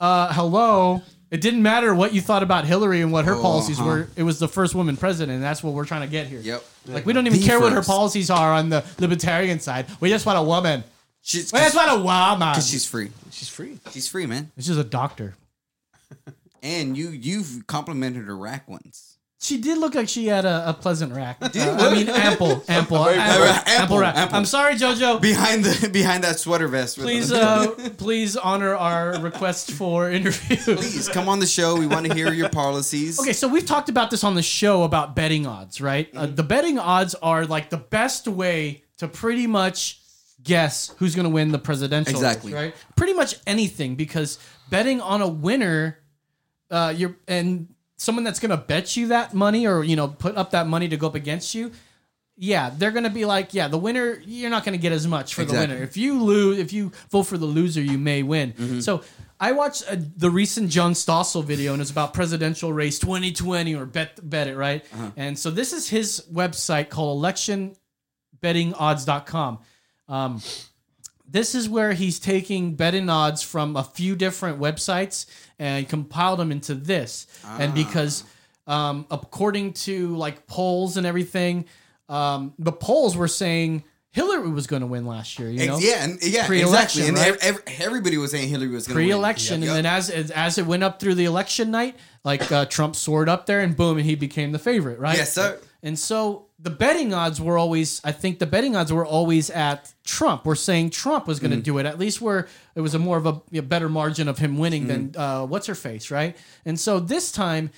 Uh, hello. It didn't matter what you thought about Hillary and what her Oh, policies uh-huh. were. It was the first woman president. And that's what we're trying to get here. Yep. Like we don't even The care what her first. policies are on the libertarian side. We just want a woman. She's We just want a woman. because she's free. She's free. She's free, man. She's a doctor. And you you've complimented her rack once. She did look like she had a, a pleasant rack. Uh, I mean, ample, ample, ample, ample, rack. ample. I'm sorry, JoJo. behind the behind that sweater vest. Please, uh, please honor our request for interview. please come on the show. We want to hear your policies. Okay, so we've talked about this on the show about betting odds, right? Uh, the betting odds are like the best way to pretty much guess who's going to win the presidential race, Exactly. right? Pretty much anything because betting on a winner, uh, you're and someone that's going to bet you that money or you know put up that money to go up against you. Yeah, they're gonna be like, yeah, the winner, you're not gonna get as much for Exactly. the winner. If you lose, if you vote for the loser, you may win. Mm-hmm. So I watched uh, the recent John Stossel video, and it's about presidential race 2020 or bet bet it right. Uh-huh. And so this is his website called electionbettingodds.com. Um, this is where he's taking betting odds from a few different websites and compiled them into this. And because um, according to like polls and everything, um, the polls were saying Hillary was going to win last year. You know, yeah, and, yeah, Pre-election, exactly. And right? ev- ev- everybody was saying Hillary was going to pre-election, and then as as- as it went up through the election night, like uh, Trump soared up there, and boom, and he became the favorite, right? Yes, sir. And so the betting odds were always, I think the betting odds were always at Trump. We're saying Trump was Mm. going to do it. At least where it was a more of a, a better margin of him winning than Mm. uh, what's her face, right? And so this time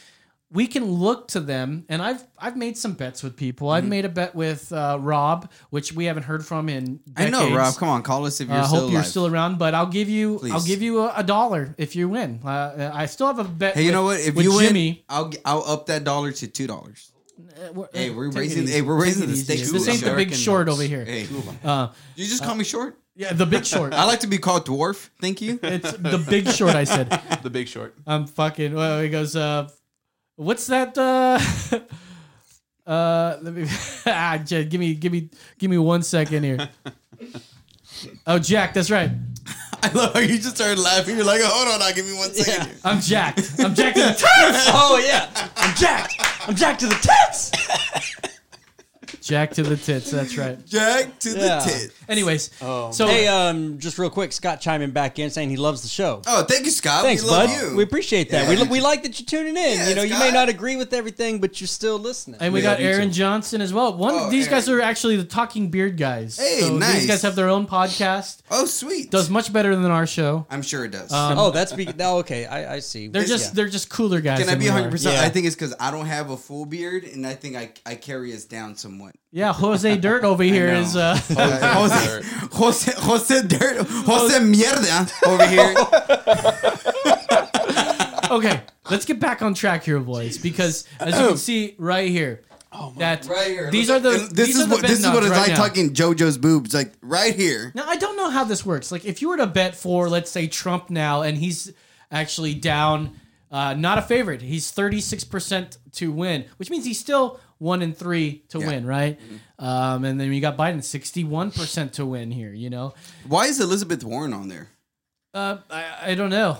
we can look to them, and I've I've made some bets with people. Mm. I've made a bet with uh, Rob, which we haven't heard from in. I know. Rob. Come on, call us if you're I still hope you're still around, but I'll give you Please. I'll give you a, a dollar if you win. Uh, I still have a bet. Hey, you know what? If with you win, Jimmy, I'll g- I'll up that dollar to two dollars. We're- Hey, we're raising. Hey, we're raising it the stakes. This ain't the big short over here. Hey, Uh, you just call me short. yeah, the big short. I like to be called dwarf. Thank you. it's the big short. I said. The Big Short. I'm fucking. Well, he goes. Uh, what's that? Uh, uh, let me. ah, Jed, give me, give me, give me one second here. Oh, Jack, that's right. I love how you just started laughing. You're like, hold on, I'll give me one second. here." I'm jacked. I'm jacked to the tits. Oh yeah, I'm jacked. I'm jacked to the tits. Jack to the tits. That's right. Jack to Yeah. the tit. Anyways, Oh. so Hey, um, just real quick, Scott chiming back in saying he loves the show. Oh, thank you, Scott. Thanks, we love bud. you. We appreciate that. Yeah. We, we like that you're tuning in. Yeah, you know, you Scott. may not agree with everything, but you're still listening. And we We got love Aaron too. Johnson as well. One Oh, these guys Aaron. are actually the Talking Beard guys. Hey, so nice. These guys have their own podcast. oh, sweet. Does much better than our show. I'm sure it does. Um, oh, that's be- oh, okay. I, I see. They're just Yeah. they're just cooler guys. Can I than be we are. 100? percent Yeah. I think it's because I don't have a full beard, and I think I I carry us down somewhat. Yeah, Jose Dirt over here is Uh, Jose, Jose, Jose, Dirt, Jose Mierda over here. okay, let's get back on track here, boys, because as you can see right here, that Right here. these Look are the This these is are the what this is bet what it's knobs like right now. tucking JoJo's boobs, like right here. Now I don't know how this works. Like if you were to bet for let's say Trump now and he's actually down uh, not a favorite. He's 36% to win, which means he's still 1 and 3 to Yeah. win, right? Um, and then you got Biden 61% to win here, you know. Why is Elizabeth Warren on there? Uh, I, I don't know.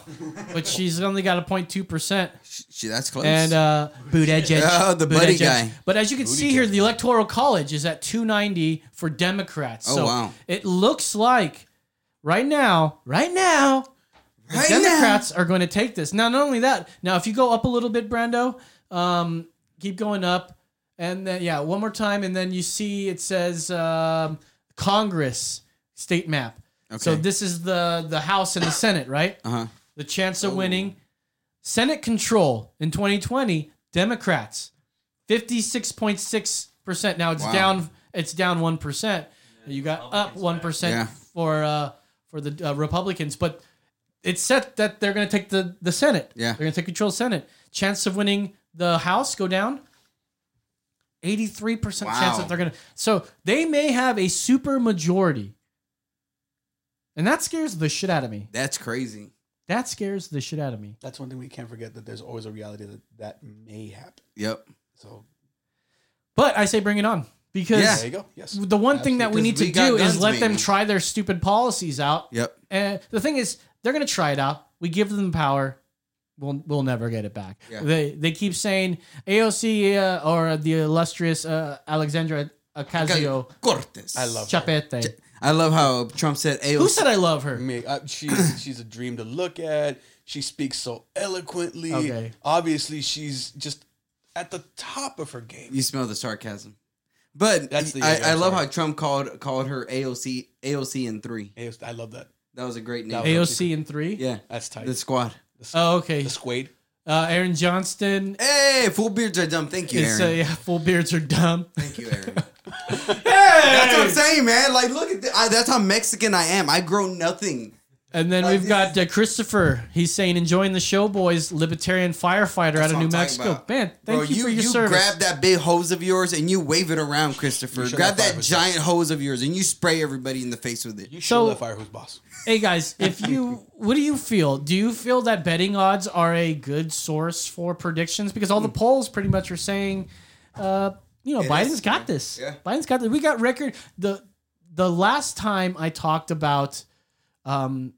but she's only got a 0.2%. She, that's close. And uh Buttigieg. Oh, the buddy Buttigieg. guy. But as you can see here, the electoral college is at 290 for Democrats. Oh, so wow. it looks like right now, right now, the Right Democrats are going to take this. Now, not only that, now if you go up a little bit, Brando, um, keep going up, and then yeah, one more time, and then you see it says um, Congress state map. Okay. So this is the the House and the Senate, right? uh-huh. the chance of winning. Senate control in 2020, Democrats, 56.6%. Now it's Wow. down it's down 1%. You got up 1% Yeah. for uh for the uh, Republicans, but it's set that they're going to take the the Senate. Yeah. They're going to take control of the Senate. Chance of winning the House go down. 83% chance that they're going to So they may have a super majority. And that scares the shit out of me. That's crazy. That scares the shit out of me. That's one thing we can't forget that there's always a reality that that may happen. Yep. So But I say bring it on because Yeah. there you go. Yes. the one thing that we need to we got do is guns, let them try their stupid policies out. Yep. And the thing is, they're going to try it out. We give them power. We'll, we'll never get it back. Yeah. They they keep saying AOC uh, or the illustrious uh, Alexandra Ocasio Cortez. I love her. Chapete. I love how Trump said AOC. Who said I love her? Me, uh, she's she's a dream to look at. She speaks so eloquently. Okay. Obviously, she's just at the top of her game. You smell the sarcasm. But That's the- I, yeah, I love how Trump called called her AOC AOC in three. AOC I love that. That was a great name. AOC in three. yeah, That's tight. the squad. Oh, okay. the Squade. Uh, Aaron Johnston. Hey, full beards are dumb. Thank you, It's, Aaron. uh, yeah, full beards are dumb. Thank you, Aaron. That's what I'm saying, man. Like, look at this. I, that's how Mexican I am. I grow nothing. And then we've got uh, Christopher. He's saying, enjoying the show, boys. Libertarian firefighter That's out of New Mexico. about. Man, thank Bro, you, for your you service. grab that big hose of yours and you wave it around, Christopher. Grab have five that giant hose of yours and you spray everybody in the face with it. You show So- let fire hose, boss. Hey guys, if you, what do you feel? Do you feel that betting odds are a good source for predictions? Because all the polls pretty much are saying, uh, you know, It Biden's is. got this. Yeah. Biden's got this. We got record. the The last time I talked about um,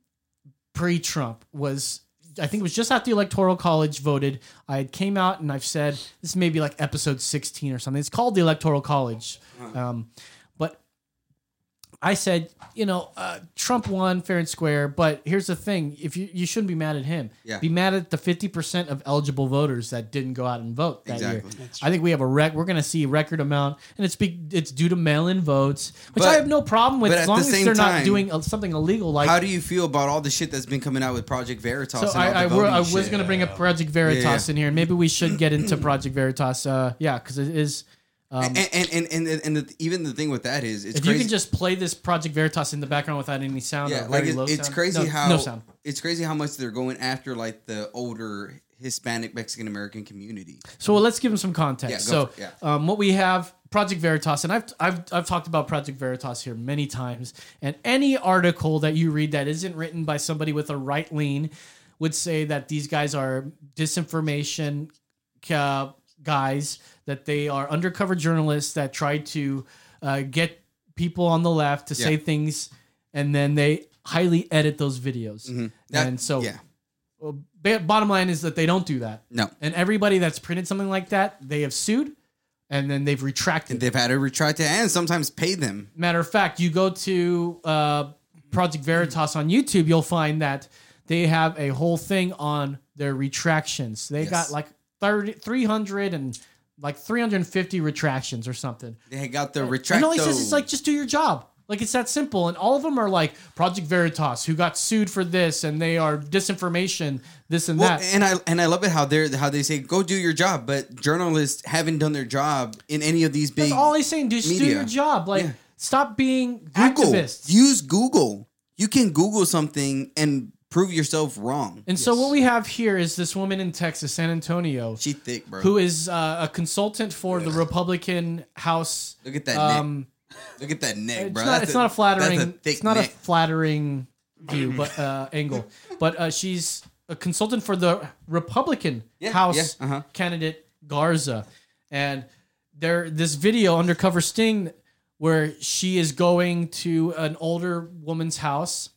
pre-Trump was. I think it was just after the electoral college voted. I came out and I've said this may be like episode sixteen or something. It's called the electoral college, Uh-huh. um, I said, you know, uh, Trump won fair and square, but here's the thing: if you you shouldn't be mad at him, Yeah. be mad at the fifty percent of eligible voters that didn't go out and vote that Exactly. year. I think we have a rec. We're going to see a record amount, and it's be, it's due to mail-in votes, which But- I have no problem with as long the as they're not doing uh, something illegal. Like How do you feel about all the shit that's been coming out with Project Veritas? so, and all I, the I, were, I was going to bring up Project Veritas Yeah. in here, and maybe we should get into Project Veritas. Uh, yeah, because it is. Um, and and and, and, and the, even the thing with that is, it's if crazy. you can just play this Project Veritas in the background without any sound, yeah, like very it, low it's sound. crazy No- how no sound. it's crazy how much they're going after like the older Hispanic Mexican American community. So let's give them some context. Yeah, so for it, um, what we have, Project Veritas, and I've, I've I've talked about Project Veritas here many times. And any article that you read that isn't written by somebody with a right lean would say that these guys are disinformation uh, guys, that they are undercover journalists that try to uh, get people on the left to say things, and then they highly edit those videos. Mm-hmm. That- and so yeah, well, bottom line is that they don't do that. no, And everybody that's printed something like that, they have sued and then they've retracted. And they've had to retract it and sometimes pay them. Matter of fact, you go to uh, Project Veritas on YouTube, you'll find that they have a whole thing on their retractions. They Yes. got like 30, 300 and like 350 retractions or something. They got the And retract. all he says is like, just do your job. Like it's that simple. And all of them are like Project Veritas, who got sued for this, and they are disinformation, this and Well, that. and I and I love it how they're how they say go do your job, but journalists haven't done their job in any of these big. That's all he's saying. Just do your job. Like, Yeah. stop being Google. activists. Use Google. You can Google something and prove yourself wrong. and so what we have here is this woman in Texas, San Antonio, She thick, bro. who is uh, a consultant for the Republican House. Look at that Um, neck. Look at that neck, it's bro. not. That's It's not a flattering. That's a thick it's not neck. a flattering view, but uh, angle. But uh, she's a consultant for the Republican Yeah, House yeah, uh-huh. candidate Garza, and there this video undercover sting where she is going to an older woman's house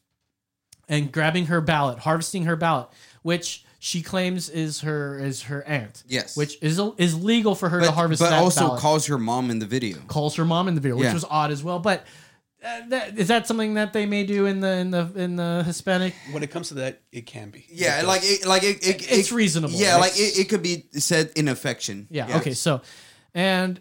and grabbing her ballot, harvesting her ballot, which she claims is her is her aunt. Yes. which is is legal for her to harvest. but that also ballot calls her mom in the video. calls her mom in the video, which Yeah. was odd as well. But uh, that, is that something that they may do in the in the in the Hispanic? When it comes to that, it can be. Yeah, It like it, like it, it, It's it- reasonable. Yeah, like it, it could be said in affection. Yeah. Okay. So, and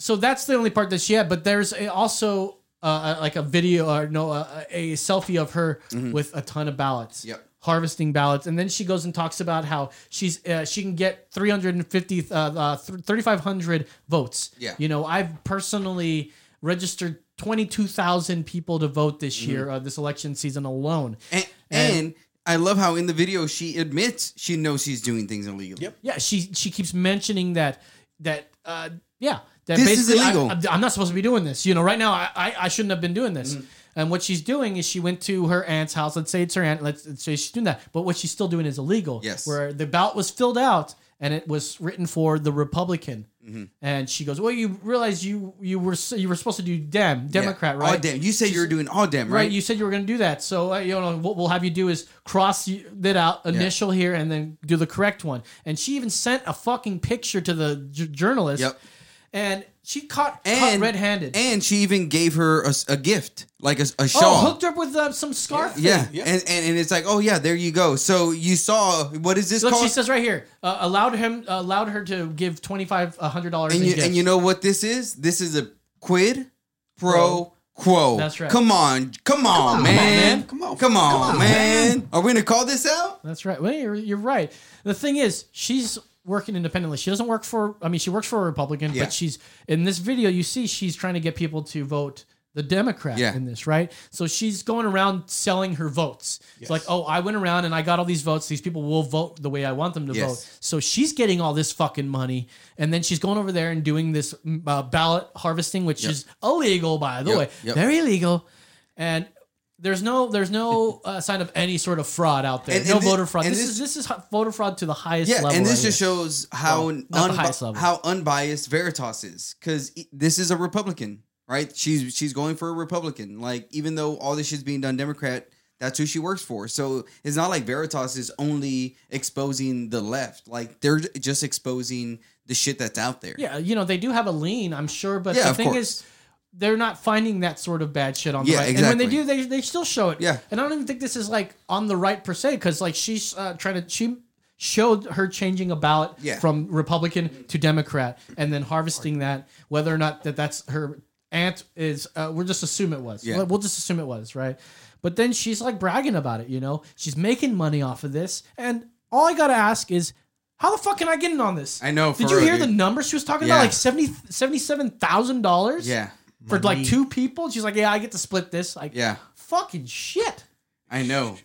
so that's the only part that she had. But there's also uh, like a video or no uh, a selfie of her with a ton of ballots. Mm-hmm. Yep. Harvesting ballots, and then she goes and talks about how she's uh, she can get 350, uh, uh, 3,500 votes. Yeah. You know, I've personally registered 22,000 people to vote this Mm-hmm. year, uh, this election season alone. And, and I love how in the video she admits she knows she's doing things illegal. Yep. Yeah, she she keeps mentioning that that uh yeah that This is basically illegal. I, am not supposed to be doing this. You know, right now I I, I shouldn't have been doing this. Mm-hmm. And what she's doing is she went to her aunt's house. Let's say it's her aunt. Let's, let's say she's doing that. But what she's still doing is illegal. Yes. Where the ballot was filled out and it was written for the Republican. Mm-hmm. And she goes, "Well, you realize you you were you were supposed to do Dem Democrat, Yeah. right? All damn. You said you were doing all damn, Right. right? You said you were going to do that. So, uh, you know, what we'll have you do is cross y- that out, initial here, and then do the correct one. And she even sent a fucking picture to the j- journalist. Yep. And she caught, caught and red-handed. and she even gave her a gift, like a, oh, shawl. hooked her up with uh, some scarf. thing. yeah, And, and and it's like, oh yeah, there you go. So you saw what is this Look, called? she says right here, uh, allowed him, allowed her to give twenty five hundred dollars. and in you and you know what this is? This is a quid pro quo. That's right. Come on, come on, on, man. man. Come on, come on, man. Are we gonna call this out? That's right. Well, you're, you're right. The thing is, she's working independently. She doesn't work for. I mean, she works for a Republican, Yeah. but she's in this video. You see, she's trying to get people to vote the Democrat Yeah. in this, right? So she's going around selling her votes. It's like, oh, I went around and I got all these votes. These people will vote the way I want them to Yes. vote. So she's getting all this fucking money, and then she's going over there and doing this uh, ballot harvesting, which Yep. is illegal, by the Yep, way, yep. very illegal. And there's no there's no uh, sign of any sort of fraud out there. And- no and voter fraud. This, this- is this is voter fraud to the highest Yeah, level. and this right just here. shows how Well, unbi- how unbiased Veritas is, because this is a Republican, right? She's she's going for a Republican. Like even though all this shit's being done Democrat, that's who she works for. So it's not like Veritas is only exposing the left. Like they're just exposing the shit that's out there. Yeah, you know they do have a lean, I'm sure, but Yeah, the thing is, they're not finding that sort of bad shit on the Yeah, right. And when they exactly. do, they they still show it. Yeah. and I don't even think this is like on the right per se, because like she's uh, trying to she showed her changing a ballot Yeah. from Republican to Democrat, and then harvesting that whether or not that that's her aunt is. Uh, we'll just assume it was. Yeah. We'll- just assume it was right. But then she's like bragging about it. You know, she's making money off of this, and all I gotta ask is. How the fuck can I get in on this? I know, Did for you real, hear dude. the number she was talking Yeah. about? Like 70 $77,000? Yeah. For like two people? She's like, yeah, I get to split this. Like, Yeah. fucking shit. I know.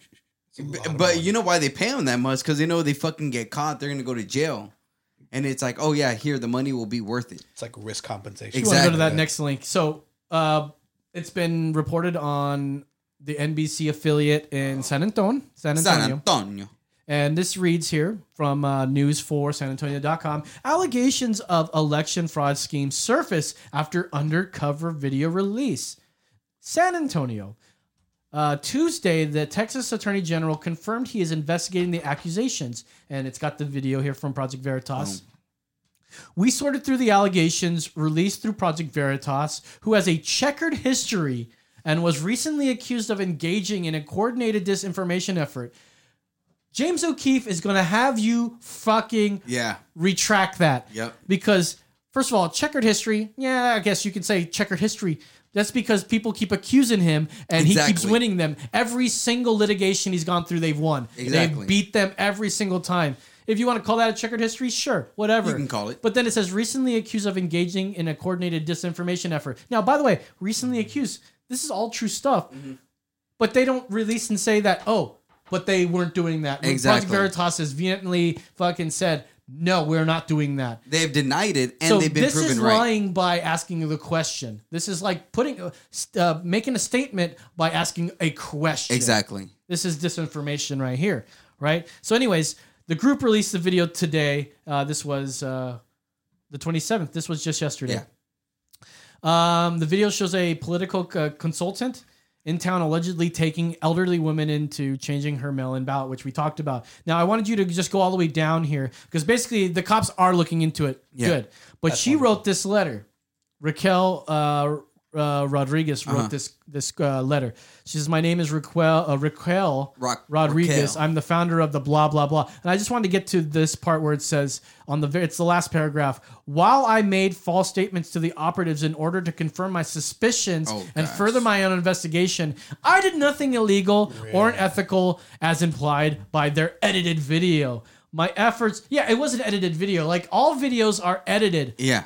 But, but you know why they pay them that much? Because they know they fucking get caught, they're gonna go to jail. And it's like, oh yeah, here the money will be worth it. It's like risk compensation. You want to go to Exactly. that next link. So, uh, it's been reported on the NBC affiliate in San Antonio. San Antonio. San Antonio. And this reads here from uh, news4sanantonio.com. Allegations of election fraud scheme surface after undercover video release. San Antonio. Uh, Tuesday, the Texas Attorney General confirmed he is investigating the accusations. And it's got the video here from Project Veritas. We sorted through the allegations released through Project Veritas, who has a checkered history and was recently accused of engaging in a coordinated disinformation effort. James O'Keefe is going to have you fucking Yeah. retract that. Yep. Because, first of all, checkered history, yeah, I guess you can say checkered history. That's because people keep accusing him and he keeps winning them. Every single litigation he's gone through, they've won. Exactly. They've beat them every single time. If you want to call that a checkered history, sure, whatever. You can call it. But then it says recently accused of engaging in a coordinated disinformation effort. Now, by the way, recently accused, this is all true stuff. Mm-hmm. But they don't release and say that, oh, but they weren't doing that. Project Exactly. Veritas has vehemently fucking said, no, we're not doing that. They've denied it and so they've been this proven is right. lying by asking the question. This is like putting, uh, uh, making a statement by asking a question. Exactly. This is disinformation right here, right? So, anyways, the group released the video today. Uh, this was uh, the 27th. This was just yesterday. Um, the video shows a political uh, consultant in town allegedly taking elderly women into changing her mail-in ballot, which we talked about. Now, I wanted you to just go all the way down here because basically the cops are looking into it. Yeah. Good, but she wrote this letter. Raquel uh, uh, Rodriguez wrote Uh-huh. this this uh, letter. She says, "My name is Raquel uh, Raquel Rock- Rodriguez. Raquel. I'm the founder of the blah blah blah." And I just wanted to get to this part where it says on the it's the last paragraph. While I made false statements to the operatives in order to confirm my suspicions Oh, and further my own investigation, I did nothing illegal or unethical as implied by their edited video. My efforts, yeah, it was an edited video. Like all videos are edited. Yeah.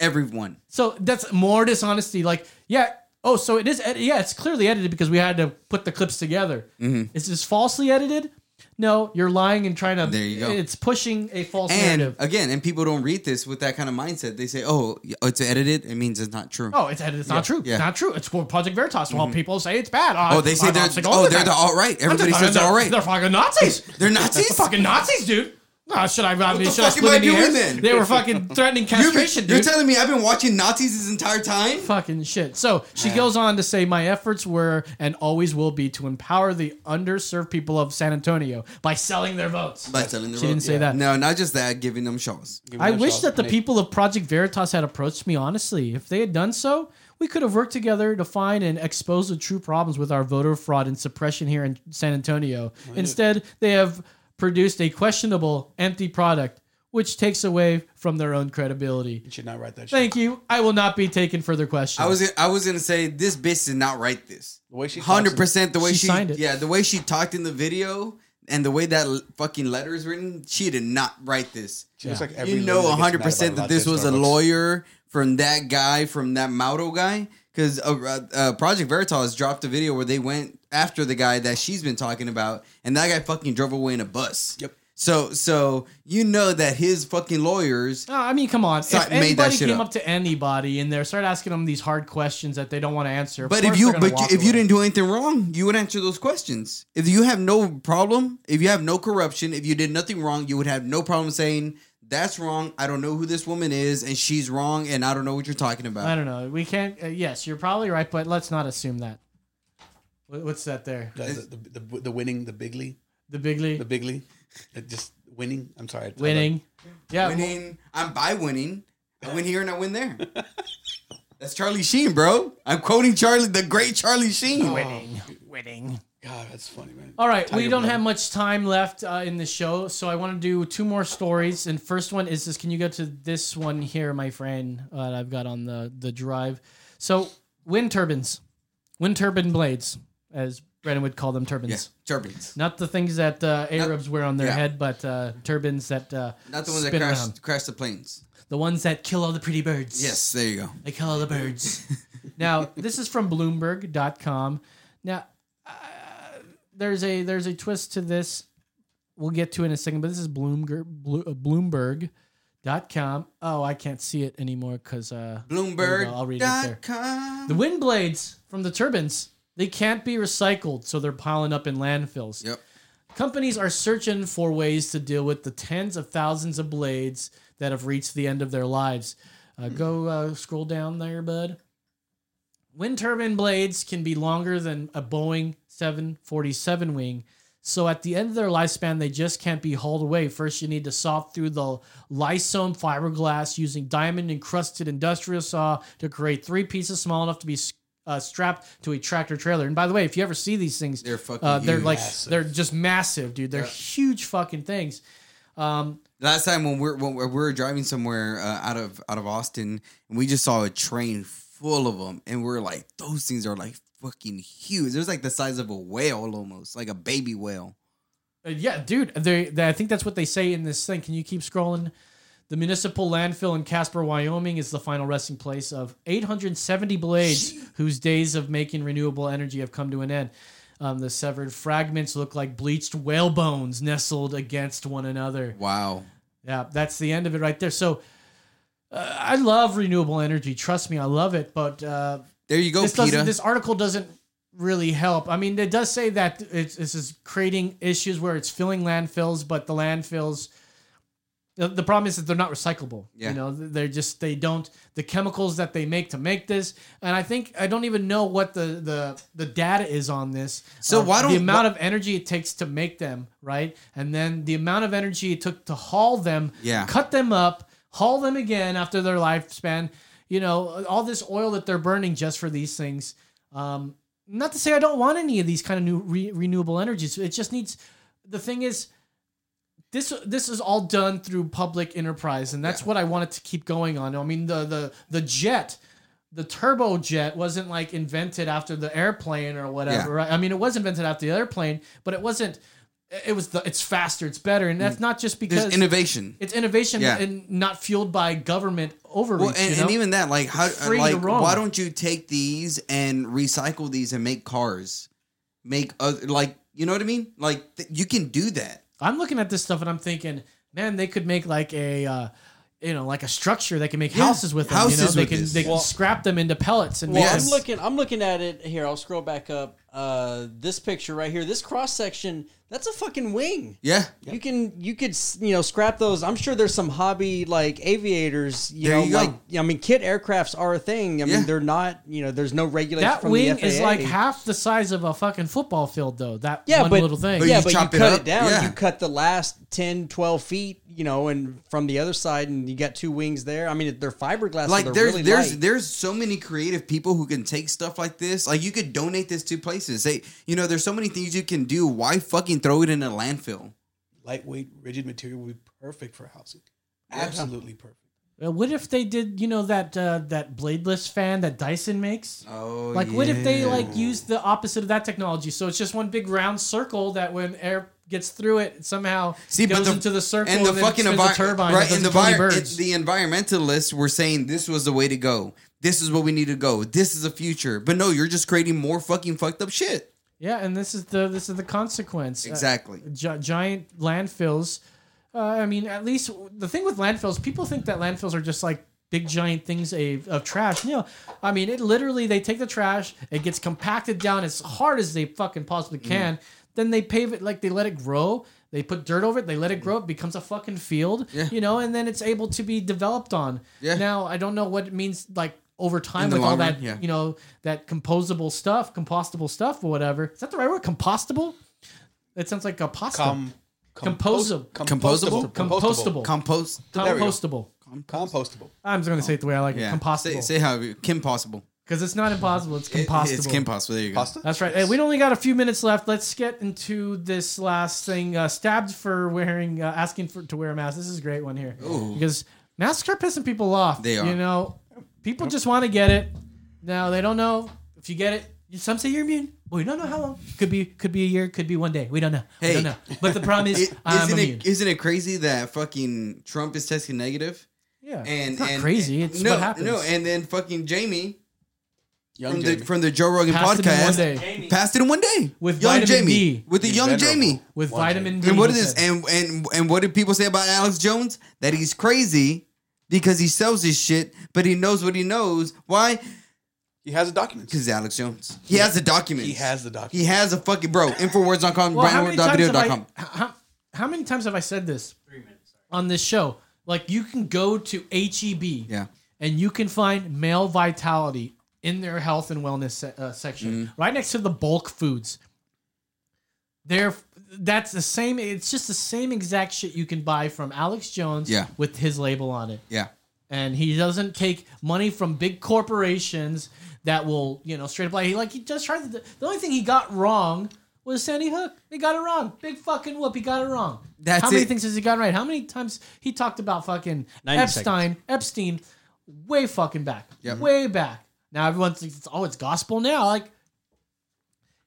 Everyone. So that's more dishonesty. Like, yeah, oh, so it is, ed- yeah, it's clearly edited because we had to put the clips together. Mm-hmm. Is this falsely edited? No, you're lying and trying to. There you go. It's pushing a false And narrative. again, and people don't read this with that kind of mindset. They say, "Oh, it's edited. It means it's not true." Oh, it's edited. It's not true. Yeah. It's not true. It's for Project Veritas. Well, people say it's bad. Oh, they say they're oh they're the alt right. Everybody says they're, all right. They're fucking Nazis. They're Nazis. Fucking Nazis, dude. Oh, should I? I mean, the should I fuck am split I any doing hairs? then? They were fucking threatening You're, castration, you're telling me I've been watching Nazis this entire time? fucking shit. So she goes on to say, My efforts were and always will be to empower the underserved people of San Antonio by selling their votes. By telling the votes, She didn't road. say that. No, not just that, giving them shows. I wish that the people of Project Veritas had approached me honestly. If they had done so, we could have worked together to find and expose the true problems with our voter fraud and suppression here in San Antonio. Instead, they have produced a questionable, empty product, which takes away from their own credibility. You should not write that shit. Thank you. I will not be taking further questions. I was I was gonna say this bitch did not write this. The way she hundred percent the way She she, signed it. yeah the way she talked in the video and the way that l- fucking letter is written, she did not write this. She looks like every you know that gets mad hundred about percent a that this was a lawyer from that guy from that Mauro guy because uh, uh, Project Veritas dropped a video where they went after the guy that she's been talking about, and that guy fucking drove away in a bus. Yep. So so you know that his fucking lawyers No, I mean, come on. So- if made that anybody shit came up. up. to anybody and they started asking them these hard questions that they don't want to answer, But if you but you, walk if you didn't do anything wrong, you would answer those questions. If you have no problem, if you have no corruption, if you did nothing wrong, you would have no problem saying that's wrong. I don't know who this woman is, and she's wrong, and I don't know what you're talking about. I don't know. We can't. Uh, yes, you're probably right, but let's not assume that. What- What's that there? The, the, the, the, the winning, the bigly, The bigly the bigly, it just winning. I'm sorry. I- I winning. Yeah, winning, I'm by winning. I win here and I win there. That's Charlie Sheen, bro. I'm quoting Charlie, the great Charlie Sheen. winning, winning. God, that's funny, man. All right, we don't blood. have much time left uh, in the show, so I want to do two more stories. And first one is this: Can you go to this one here, my friend? Uh, that I've got on the the drive. So, wind turbines, wind turbine blades, as Brennan would call them, turbines. Yeah, turbines. Not the things that uh, Arabs wear on their yeah. head, but uh, turbines that uh, Not the ones that crash, crash the planes. The ones that kill all the pretty birds. Yes, there you go. They kill all the birds. now, this is from Bloomberg.com. Now, there's a there's a twist to this. We'll get to in a second, but this is Bloomberg, uh, Bloomberg.com. Oh, I can't see it anymore because uh, we. I'll read it there. Bloomberg.com. The wind blades from the turbines they can't be recycled, so they're piling up in landfills. Yep. Companies are searching for ways to deal with the tens of thousands of blades that have reached the end of their lives. Uh, go uh, scroll down there, bud. Wind turbine blades can be longer than a Boeing 747 wing. So at the end of their lifespan, they just can't be hauled away. First, you need to saw through the lysome fiberglass using diamond encrusted industrial saw to create three pieces small enough to be uh, strapped to a tractor trailer. And by the way, if you ever see these things, They're fucking uh, they're huge. like Massive. they're just massive, dude. They're huge fucking things. Um, Last time when we're when we were driving somewhere uh, out of out of Austin, and we just saw a train full of them, and we're like, those things are like fucking huge. It was like the size of a whale, almost like a baby whale. Uh, yeah, dude. They, they, I think that's what they say in this thing. Can you keep scrolling? The municipal landfill in Casper, Wyoming, is the final resting place of 870 blades whose days of making renewable energy have come to an end. Um, the severed fragments look like bleached whale bones nestled against one another. Wow. Yeah, that's the end of it right there. So, uh, I love renewable energy. Trust me, I love it. But uh, There you go, this doesn't. This article doesn't really help. I mean, it does say that it's this is creating issues where it's filling landfills, but the landfills. The, the problem is that they're not recyclable. Yeah. You know, they're just they don't the chemicals that they make to make this, and I think I don't even know what the the the data is on this. So of why don't- the amount of energy it takes to make them right, and then the amount of energy it took to haul them, Yeah. cut them up, haul them again after their lifespan. You know, all this oil that they're burning just for these things. Um, not to say I don't want any of these kind of new re- renewable energies. It just needs. The thing is, this this is all done through public enterprise, and that's what I wanted to keep going on. I mean, the the the jet. The turbojet wasn't like invented after the airplane or whatever, Yeah. right? I mean, it was invented after the airplane, but it wasn't. It was the. It's faster. It's better, and that's not just because There's innovation. it's innovation Yeah. and not fueled by government overreach. Well, and, you know? and even that, like, how, free to like, roam. why don't you take these and recycle these and make cars, make other, like, you know what I mean? Like, th- you can do that. I'm looking at this stuff and I'm thinking, man, they could make like a uh, you know, like a structure. They can make Yeah, houses with them. you know, houses they with can this. they can Well- scrap them into pellets and Well, make Yes. I'm looking. I'm looking at it here. I'll scroll back up. Uh, this picture right here. This cross section. That's a fucking wing. Yeah. You can you could you know scrap those. I'm sure there's some hobby like aviators. You There know, you go. like I mean, kit aircrafts are a thing. I Yeah. mean, they're not. You know, there's no regulation that from wing the FAA. is like half the size of a fucking football field, though. That yeah, one but little thing. But yeah, you but you chop it cut up, it down. yeah. You cut the last 10, 12 feet. You know, and from the other side, and you got two wings there. I mean, they're fiberglass. so Like they're there's really there's light. there's so many creative people who can take stuff like this. Like you could donate this to places. Say, you know, there's so many things you can do. Why fucking throw it in a landfill? Lightweight, rigid material would be perfect for housing. Absolutely perfect. What if they did, you know, that uh, that bladeless fan that Dyson makes? Oh, Like, what if they like use the opposite of that technology? So it's just one big round circle that when air gets through it, somehow See, goes but the, into the circle and the fucking envi- turbine right? And the, birds. the environmentalists were saying this was the way to go. This is what we need to go. This is the future. But no, you're just creating more fucking fucked up shit. yeah, and this is the this is the consequence. Uh, Exactly. gi- giant landfills. Uh, I mean, at least the thing with landfills, people think that landfills are just like big giant things of, of trash. You know, I mean, it literally they take the trash, it gets compacted down as hard as they fucking possibly Mm. Can. Then they pave it like they let it grow. They put dirt over it. They let it grow. It becomes a fucking field. Yeah. You know, and then it's able to be developed on. Yeah. Now I don't know what it means like over time with all long that run, yeah. you know that composable stuff, compostable stuff, or whatever. Is that the right word? Compostable. It sounds like a pasta. Com, Composable. Composable? Compostable. Compost. There we go. Compostable. Compostable. I'm just going to say it the way I like Yeah. it. Compostable. Say, say how Kim possible. Because it's not impossible. It's It- compostable. it's Kim possible. There you go. Pasta? That's right. Hey, we only got a few minutes left. Let's get into this last thing. Uh, stabbed for wearing, uh, asking for to wear a mask. This is a great one here Ooh. because masks are pissing people off. They are. You know, people just want to get it. Now they don't know if you get it. Some say you're immune. Well, we don't know how long. Could be, could be a year. Could be one day. We don't know. we don't know. But the problem is, It, I'm isn't immune. it isn't it crazy that fucking Trump is testing negative? yeah, And it's not and, crazy. It's no, what happens. No, and then fucking Jamie Young from Jamie. the from the Joe Rogan Passed it in one podcast day. passed it in one day With young vitamin Jamie D. with the He's young venerable. with One vitamin D. And what he is this? said. And and and what did people say about Alex Jones? That he's crazy because he sells his shit, but he knows what he knows. Why? he has the documents. Because Alex Jones. He has the documents. He has the documents. He has a fucking bro. Infowars.com, Well, how many, times have I, BrianWard.video.com. how, how many times have I said this on this show? Like you can go to HEB Yeah. and you can find male vitality in their health and wellness se- uh, section, Mm-hmm. right next to the bulk foods. There, that's the same. It's just the same exact shit you can buy from Alex Jones, Yeah. with his label on it Yeah. and he doesn't take money from big corporations that will, you know, straight up like he like he just tried to. The only thing he got wrong was Sandy Hook. He got it wrong. Big fucking whoop. He got it wrong. That's How many it. things has he gotten right? How many times he talked about fucking 90 Epstein? Epstein, way fucking back. Yep. Way back. Now everyone thinks, oh, it's gospel now. Like,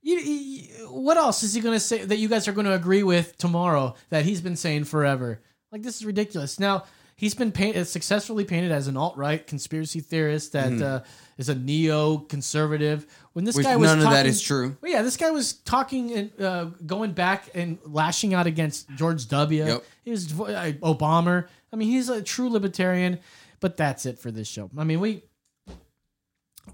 you, you- what else is he going to say that you guys are going to agree with tomorrow that he's been saying forever? Like, this is ridiculous. Now, he's been paint, uh, successfully painted as an alt right conspiracy theorist that uh, is a neo conservative. When this Mm-hmm. Which guy was none of that talking- is true. Well, yeah, this guy was talking and uh, going back and lashing out against George W. Yep. He was uh, Obama. I mean, he's a true libertarian. But that's it for this show. I mean, we.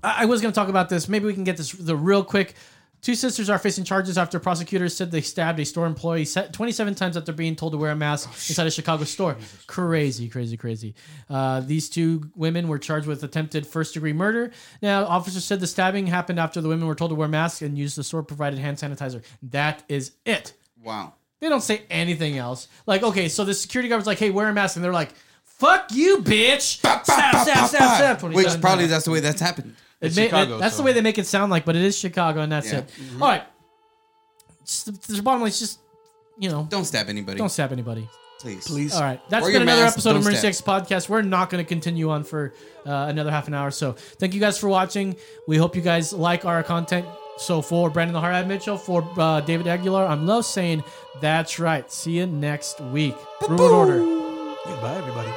I I was going to talk about this. Maybe we can get this the real quick. Two sisters are facing charges after prosecutors said they stabbed a store employee 27 times after being told to wear a mask inside a Chicago store. Crazy, crazy, crazy. Uh, these two women were charged with attempted first degree murder. Now, officers said the stabbing happened after the women were told to wear masks and use the store provided hand sanitizer. That is it. Wow. They don't say anything else. Like, okay, so the security guard was like, hey, wear a mask. And they're like, fuck you, bitch. Stab, stab, stab, stab. 27 Which probably that's the way that's happened. It may- Chicago, that's so- the way they make it sound like, but it is Chicago, and that's Yeah. it. All right. Just, the, the bottom line is just, you know, Don't stab anybody. don't stab anybody. please. Please. All right. That's Wear been another mask, episode of don't Emergency. X Podcast. We're not going to continue on for uh, another half an hour. So thank you guys for watching. We hope you guys like our content. So for Brandon the Hard Mitchell, for uh, David Aguilar, I'm Love saying that's right. See you next week. Rule order. Goodbye, everybody.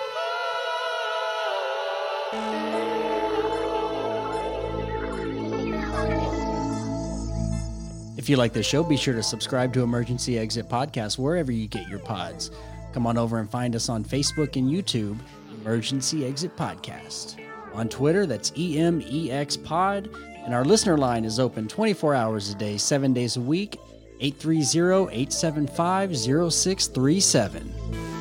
If you like this show, be sure to subscribe to Emergency Exit Podcast wherever you get your pods. Come on over and find us on Facebook and YouTube. Emergency Exit Podcast. On Twitter, that's EMEX Pod, and our listener line is open 24 hours a day, 7 days a week, 830 875 0637.